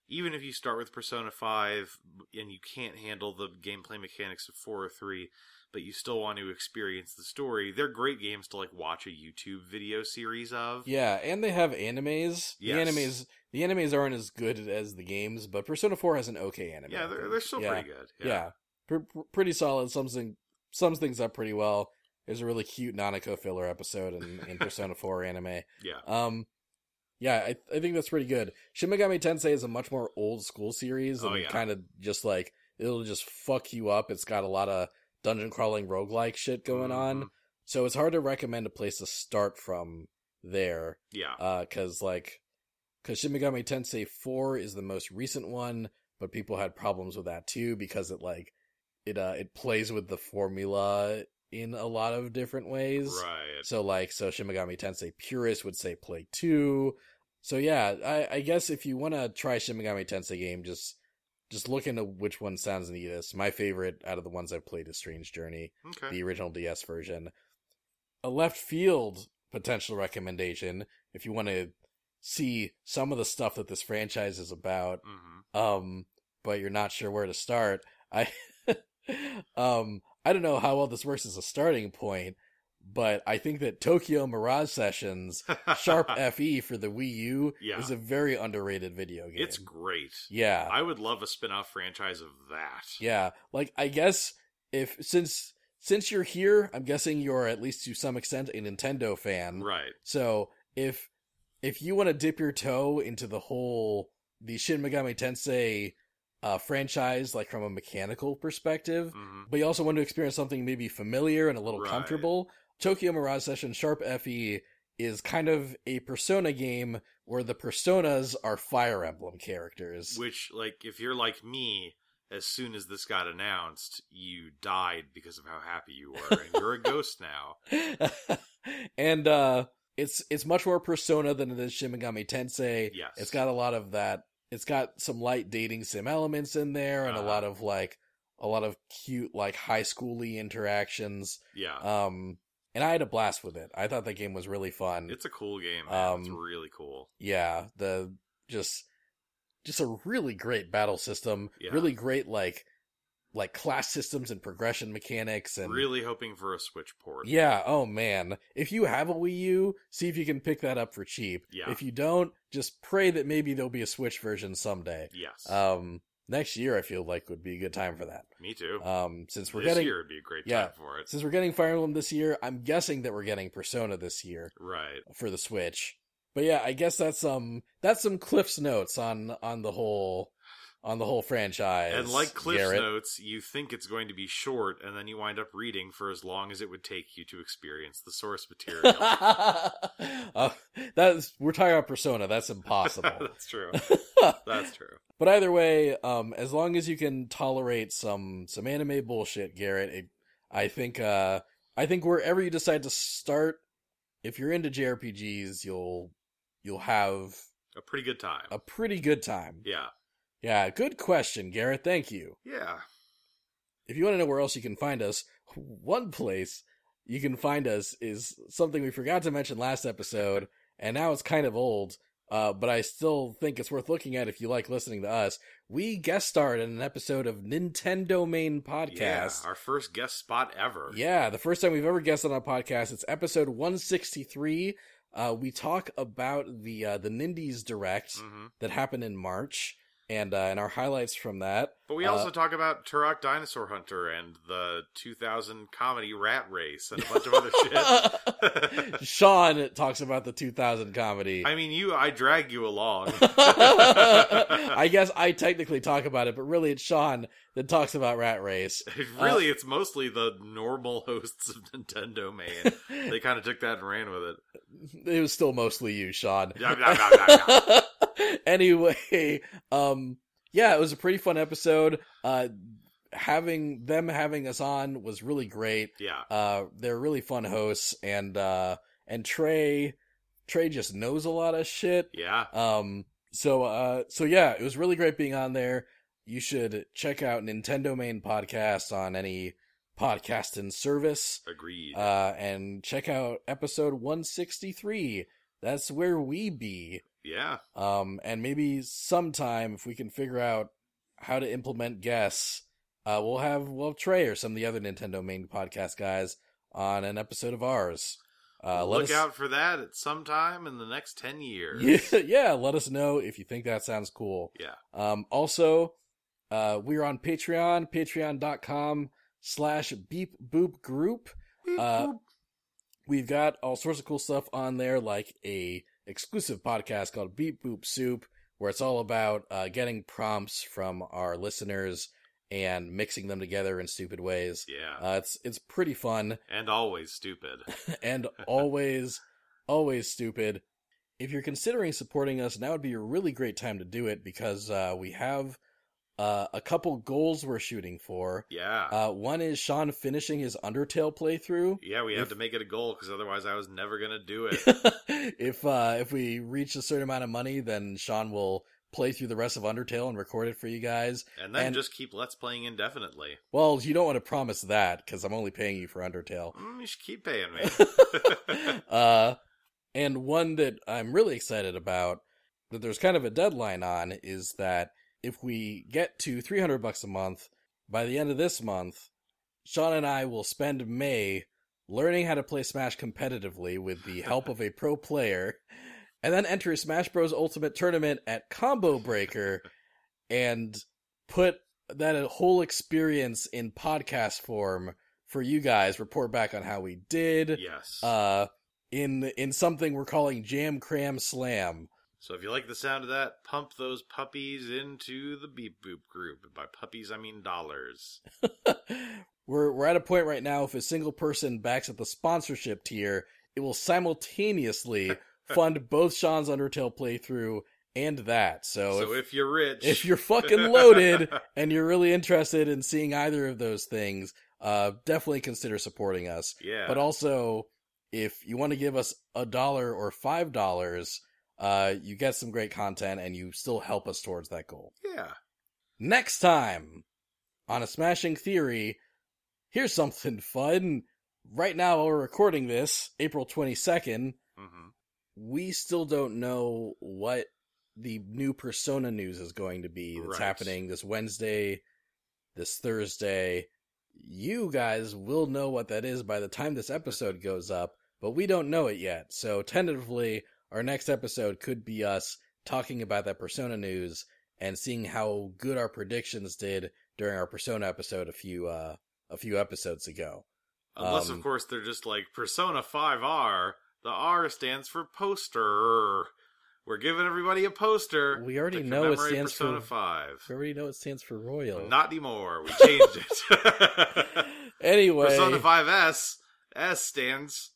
even if you start with Persona 5 and you can't handle the gameplay mechanics of 4 or 3, but you still want to experience the story, they're great games to, like, watch a YouTube video series of. Yeah, and they have animes. Yes. The animes the animes aren't as good as the games, but Persona 4 has an okay anime. Yeah, they're, they're still yeah. pretty good. Yeah. Pr- pr- pretty solid. Something sums things up pretty well. There's a really cute Nanako filler episode in, in Persona 4 anime. Yeah. Um yeah, I I think that's pretty good. Shin Megami Tensei is a much more old school series and Oh, yeah. kind of just like it'll just fuck you up. It's got a lot of dungeon crawling roguelike shit going on. Mhm. So it's hard to recommend a place to start from there Yeah. uh cuz like cuz Shin Megami Tensei 4 is the most recent one, but people had problems with that too because it like it uh it plays with the formula in a lot of different ways. Right. So like so Shin Megami Tensei purists would say play 2. So yeah, I I guess if you want to try Shin Megami Tensei game just just look into which one sounds neatest. My favorite out of the ones I've played is Strange Journey Okay. the original DS version. A left field potential recommendation if you want to see some of the stuff that this franchise is about, hmm um, but you're not sure where to start. I, um, I don't know how well this works as a starting point, but I think that Tokyo Mirage Sessions Sharp FE for the Wii U Yeah. is a very underrated video game. It's great. yeah, I would love a spin off franchise of that. Yeah, like I guess if since since you're here, I'm guessing you're at least to some extent a Nintendo fan. Right. So if if you want to dip your toe into the whole the Shin Megami Tensei uh, franchise, like from a mechanical perspective, hmm but you also want to experience something maybe familiar and a little Right. comfortable, Tokyo Mirage Session Sharp FE is kind of a Persona game where the personas are Fire Emblem characters. Which, like, if you're like me, as soon as this got announced, you died because of how happy you were, and you're a ghost now. and uh it's it's much more persona than it is Shin Megami Tensei. Yes. It's got a lot of that. It's got some light dating sim elements in there and a Uh-huh. lot of like a lot of cute like high schooly interactions. Yeah. Um and I had a blast with it. I thought that game was really fun. it's a cool game, man. it's um, really cool. yeah, the just just a really great battle system. Yeah. Really great like like class systems and progression mechanics and Really hoping for a Switch port. Yeah, oh man. If you have a Wii U, see if you can pick that up for cheap. Yeah. If you don't, just pray that maybe there'll be a Switch version someday. Yes. Um next year I feel like would be a good time for that. Me too. Um since we're this getting year would be a great yeah. time for it. since we're getting Fire Emblem this year, I'm guessing that we're getting Persona this year Right. for the Switch. But yeah, I guess that's um that's some Cliff's notes on on the whole on the whole franchise. And like Cliff's Garrett. notes, you think it's going to be short, and then you wind up reading for as long as it would take you to experience the source material. uh, that's we're talking about Persona. That's impossible. That's true. That's true. but either way, um, as long as you can tolerate some some anime bullshit, Garrett, it, I think uh, I think wherever you decide to start, if you're into JRPGs, you'll you'll have A pretty good time. a pretty good time. Yeah. Yeah, good question, Garrett. Thank you. Yeah. If you want to know where else you can find us, one place you can find us is something we forgot to mention last episode, and now it's kind of old. Uh, but I still think it's worth looking at if you like listening to us. We guest starred in an episode of Nintendo Main Podcast. Yeah. Our first guest spot ever. Yeah, the first time we've ever guested on a podcast. It's episode 163. Uh, we talk about the uh, the Nindies Direct hmm that happened in March, and uh, and our highlights from that. But we Uh, also talk about Turok Dinosaur Hunter and the 2000 comedy Rat Race and a bunch of other shit. Sean talks about the 2000 comedy. I mean, you, I drag you along. I guess I technically talk about it, but really it's Sean that talks about Rat Race. really, it's mostly the normal hosts of Nintendo Main. They kind of took that and ran with it. It was still mostly you, Sean. Anyway, um, yeah, it was a pretty fun episode. Uh, having them having us on was really great. Yeah. Uh, they're really fun hosts, and uh, and Trey, Trey just knows a lot of shit. Yeah. Um, so uh, so yeah, it was really great being on there. You should check out Nintendo Main Podcast on any podcasting service. Agreed. Uh, and check out episode 163. That's where we be. yeah. Um, and maybe sometime if we can figure out how to implement guests, uh, we'll have we'll Trey or some of the other Nintendo main podcast guys on an episode of ours. Uh, Look us, out for that at some time in the next 10 years. Yeah, yeah, let us know if you think that sounds cool. Yeah. Um, also, uh, we're on Patreon, patreon.com slash beep boop group. Uh, We've got all sorts of cool stuff on there, like a exclusive podcast called Beep Boop Soup, where it's all about uh, getting prompts from our listeners and mixing them together in stupid ways. yeah. Uh, it's it's pretty fun and always stupid. and always always stupid. If you're considering supporting us, now would be a really great time to do it because uh, we have uh, a couple goals we're shooting for. Yeah. Uh, one is Sean finishing his Undertale playthrough. yeah, we have to make it a goal because otherwise I was never going to do it. if uh if we reach a certain amount of money, then Sean will play through the rest of Undertale and record it for you guys. And then And- just keep Let's Playing indefinitely. Well, you don't want to promise that because I'm only paying you for Undertale. Mm, you should keep paying me. uh, and one that I'm really excited about that there's kind of a deadline on is that if we get to 300 bucks a month by the end of this month, Sean and I will spend May learning how to play Smash competitively with the help of a pro player, and then enter Smash Bros. Ultimate Tournament at Combo Breaker and put that whole experience in podcast form for you guys. Report back on how we did yes. uh in in something we're calling jam cram slam so if you like the sound of that, pump those puppies into the Beep Boop group. And by puppies, I mean dollars. we're we're at a point right now if a single person backs at the sponsorship tier it will simultaneously fund both sean's undertale playthrough and that so, So, if, if, you're rich, if you're fucking loaded and you're really interested in seeing either of those things uh definitely consider supporting us yeah, but also if you want to give us a dollar or five dollars uh you get some great content and you still help us towards that goal. Yeah, next time on a smashing theory here's something fun. Right now while we're recording this april 22nd hmm we still don't know what the new persona news is going to be that's Right. happening this wednesday this thursday. You guys will know what that is by the time this episode goes up but we don't know it yet. So tentatively our next episode could be us talking about that persona news and seeing how good our predictions did during our persona episode a few uh a few episodes ago unless Um, of course they're just like Persona Five R. The R stands for poster, We're giving everybody a poster. We already know it stands Persona for- Five. We already know it stands for royal. Not anymore. We changed it. anyway, Persona 5S S stands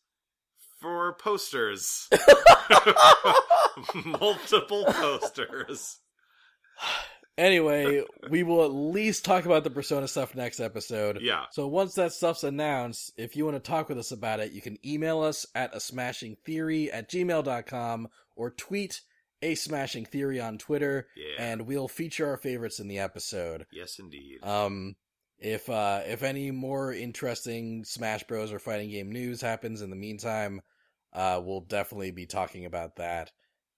for posters. Multiple posters. anyway, we will at least talk about the Persona stuff next episode. Yeah. So once that stuff's announced, if you want to talk with us about it, you can email us at a smashing theory at gmail.com or tweet a smashing theory on Twitter, Yeah. and we'll feature our favorites in the episode. yes, indeed. Um, if uh, if any more interesting Smash Bros. or fighting game news happens in the meantime, uh, we'll definitely be talking about that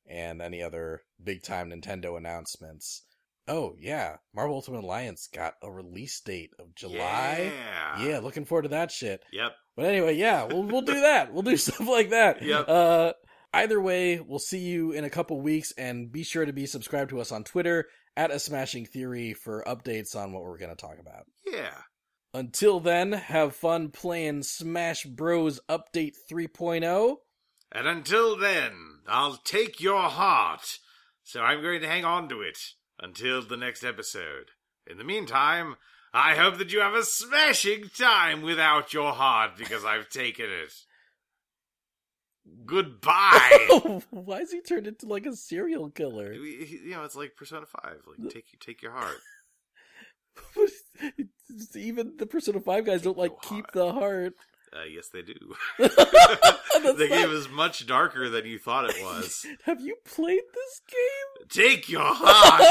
and any other big time Nintendo announcements. Oh yeah, Marvel Ultimate Alliance got a release date of July. Yeah. Yeah, looking forward to that shit. Yep. But anyway, yeah, we'll we'll do that. We'll do stuff like that. Yep. Uh, either way, we'll see you in a couple weeks, and be sure to be subscribed to us on Twitter at a Smashing Theory for updates on what we're going to talk about. Yeah. Until then, have fun playing Smash Bros. Update oh. 3.0. And until then, I'll take your heart. So I'm going to hang on to it until the next episode. In the meantime, I hope that you have a smashing time without your heart because I've taken it. Goodbye. Why is he turned into like a serial killer? you know, it's like Persona 5. Like take take your heart. Even the Persona 5 guys don't like keep the heart. Uh, yes, they do. The game is much darker than you thought it was. Have you played this game? Take your heart.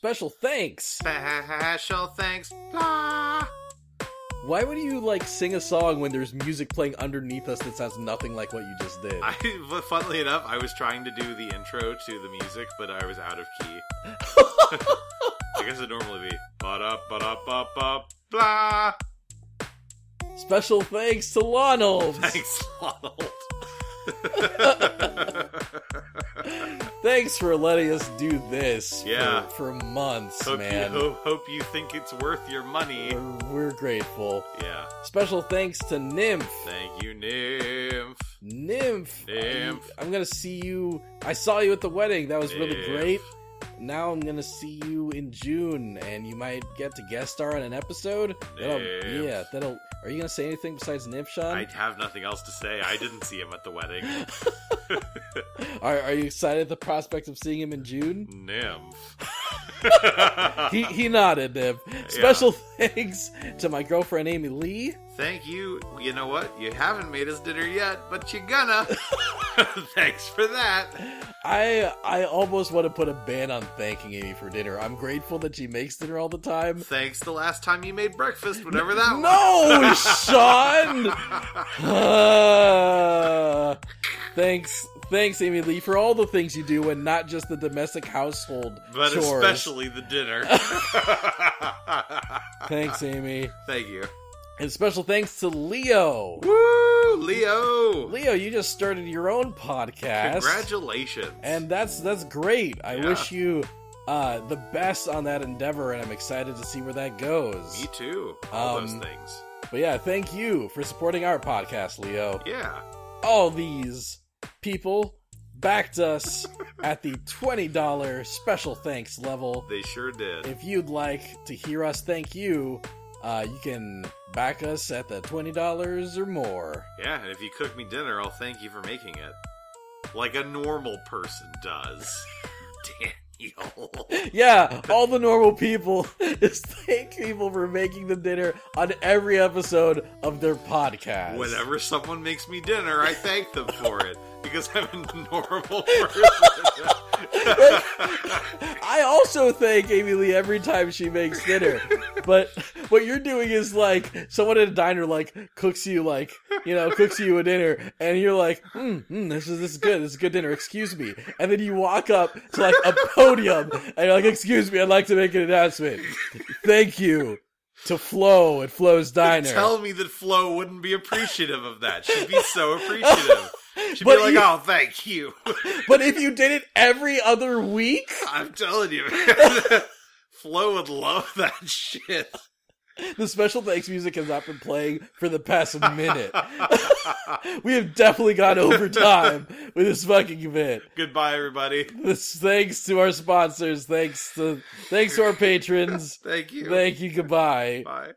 Special thanks. Special thanks. Blah. Why would you like sing a song when there's music playing underneath us that sounds nothing like what you just did? I, but funnily enough, I was trying to do the intro to the music, but I was out of key. I guess it'd normally be ba da ba da ba ba blah. Special thanks to Lonald. Thanks, Donald. Thanks for letting us do this. Yeah. For, for months, hope, man. You, ho- hope you think it's worth your money. We're, we're grateful. Yeah. Special thanks to Nymph. Thank you, Nymph. Nymph. Nymph. I'm, I'm gonna see you. I saw you at the wedding. That was really great. Now I'm gonna see you in June, and you might get to guest star on an episode. That'll, yeah, that'll. Are you gonna say anything besides Nymph, Sean? I have nothing else to say. I didn't see him at the wedding. Are, are you excited at the prospect of seeing him in June? Nymph. he he nodded. Nymph. Special thanks to my girlfriend Amy Lee. Thank you. You know what? You haven't made us dinner yet, but you're gonna. Thanks for that. I I almost want to put a ban on thanking Amy for dinner. I'm grateful that she makes dinner all the time. Thanks the last time you made breakfast, whatever that was. No, Sean. Uh, thanks, thanks, Amy Lee, for all the things you do, and not just the domestic household but chores. especially the dinner. Thanks, Amy, Thank you. and special thanks to Leo. Woo, Leo. Leo, you just started your own podcast. Congratulations. and that's that's great. I Yeah. wish you uh, the best on that endeavor, and I'm excited to see where that goes. Me too. All Um, those things. But yeah, thank you for supporting our podcast, Leo. Yeah. All these people backed us at the $20 special thanks level. They sure did. If you'd like to hear us thank you, uh, you can back us at the $20 or more. yeah, and if you cook me dinner, I'll thank you for making it. Like a normal person does. Daniel. Yeah, all the normal people is thank people for making the dinner on every episode of their podcast. Whenever someone makes me dinner, I thank them for it because I'm a normal person. I also thank Amy Lee every time she makes dinner. But what you're doing is like someone at a diner like cooks you like you know cooks you a dinner, and you're like, mm, mm, this is this is good, this is a good dinner. Excuse me, and then you walk up to like a podium and you're like, excuse me, I'd like to make an announcement. Thank you to Flo at Flo's Diner. Tell me that Flo wouldn't be appreciative of that. She'd be so appreciative. She'd But be like, you- "Oh, thank you." but if you did it every other week, I'm telling you, man. Flo would love that shit. the special thanks music has not been playing for the past minute. we have definitely gone over time with this fucking event. Goodbye, everybody. This thanks to our sponsors, thanks to thanks to our patrons. Thank you. Thank you, goodbye. Bye.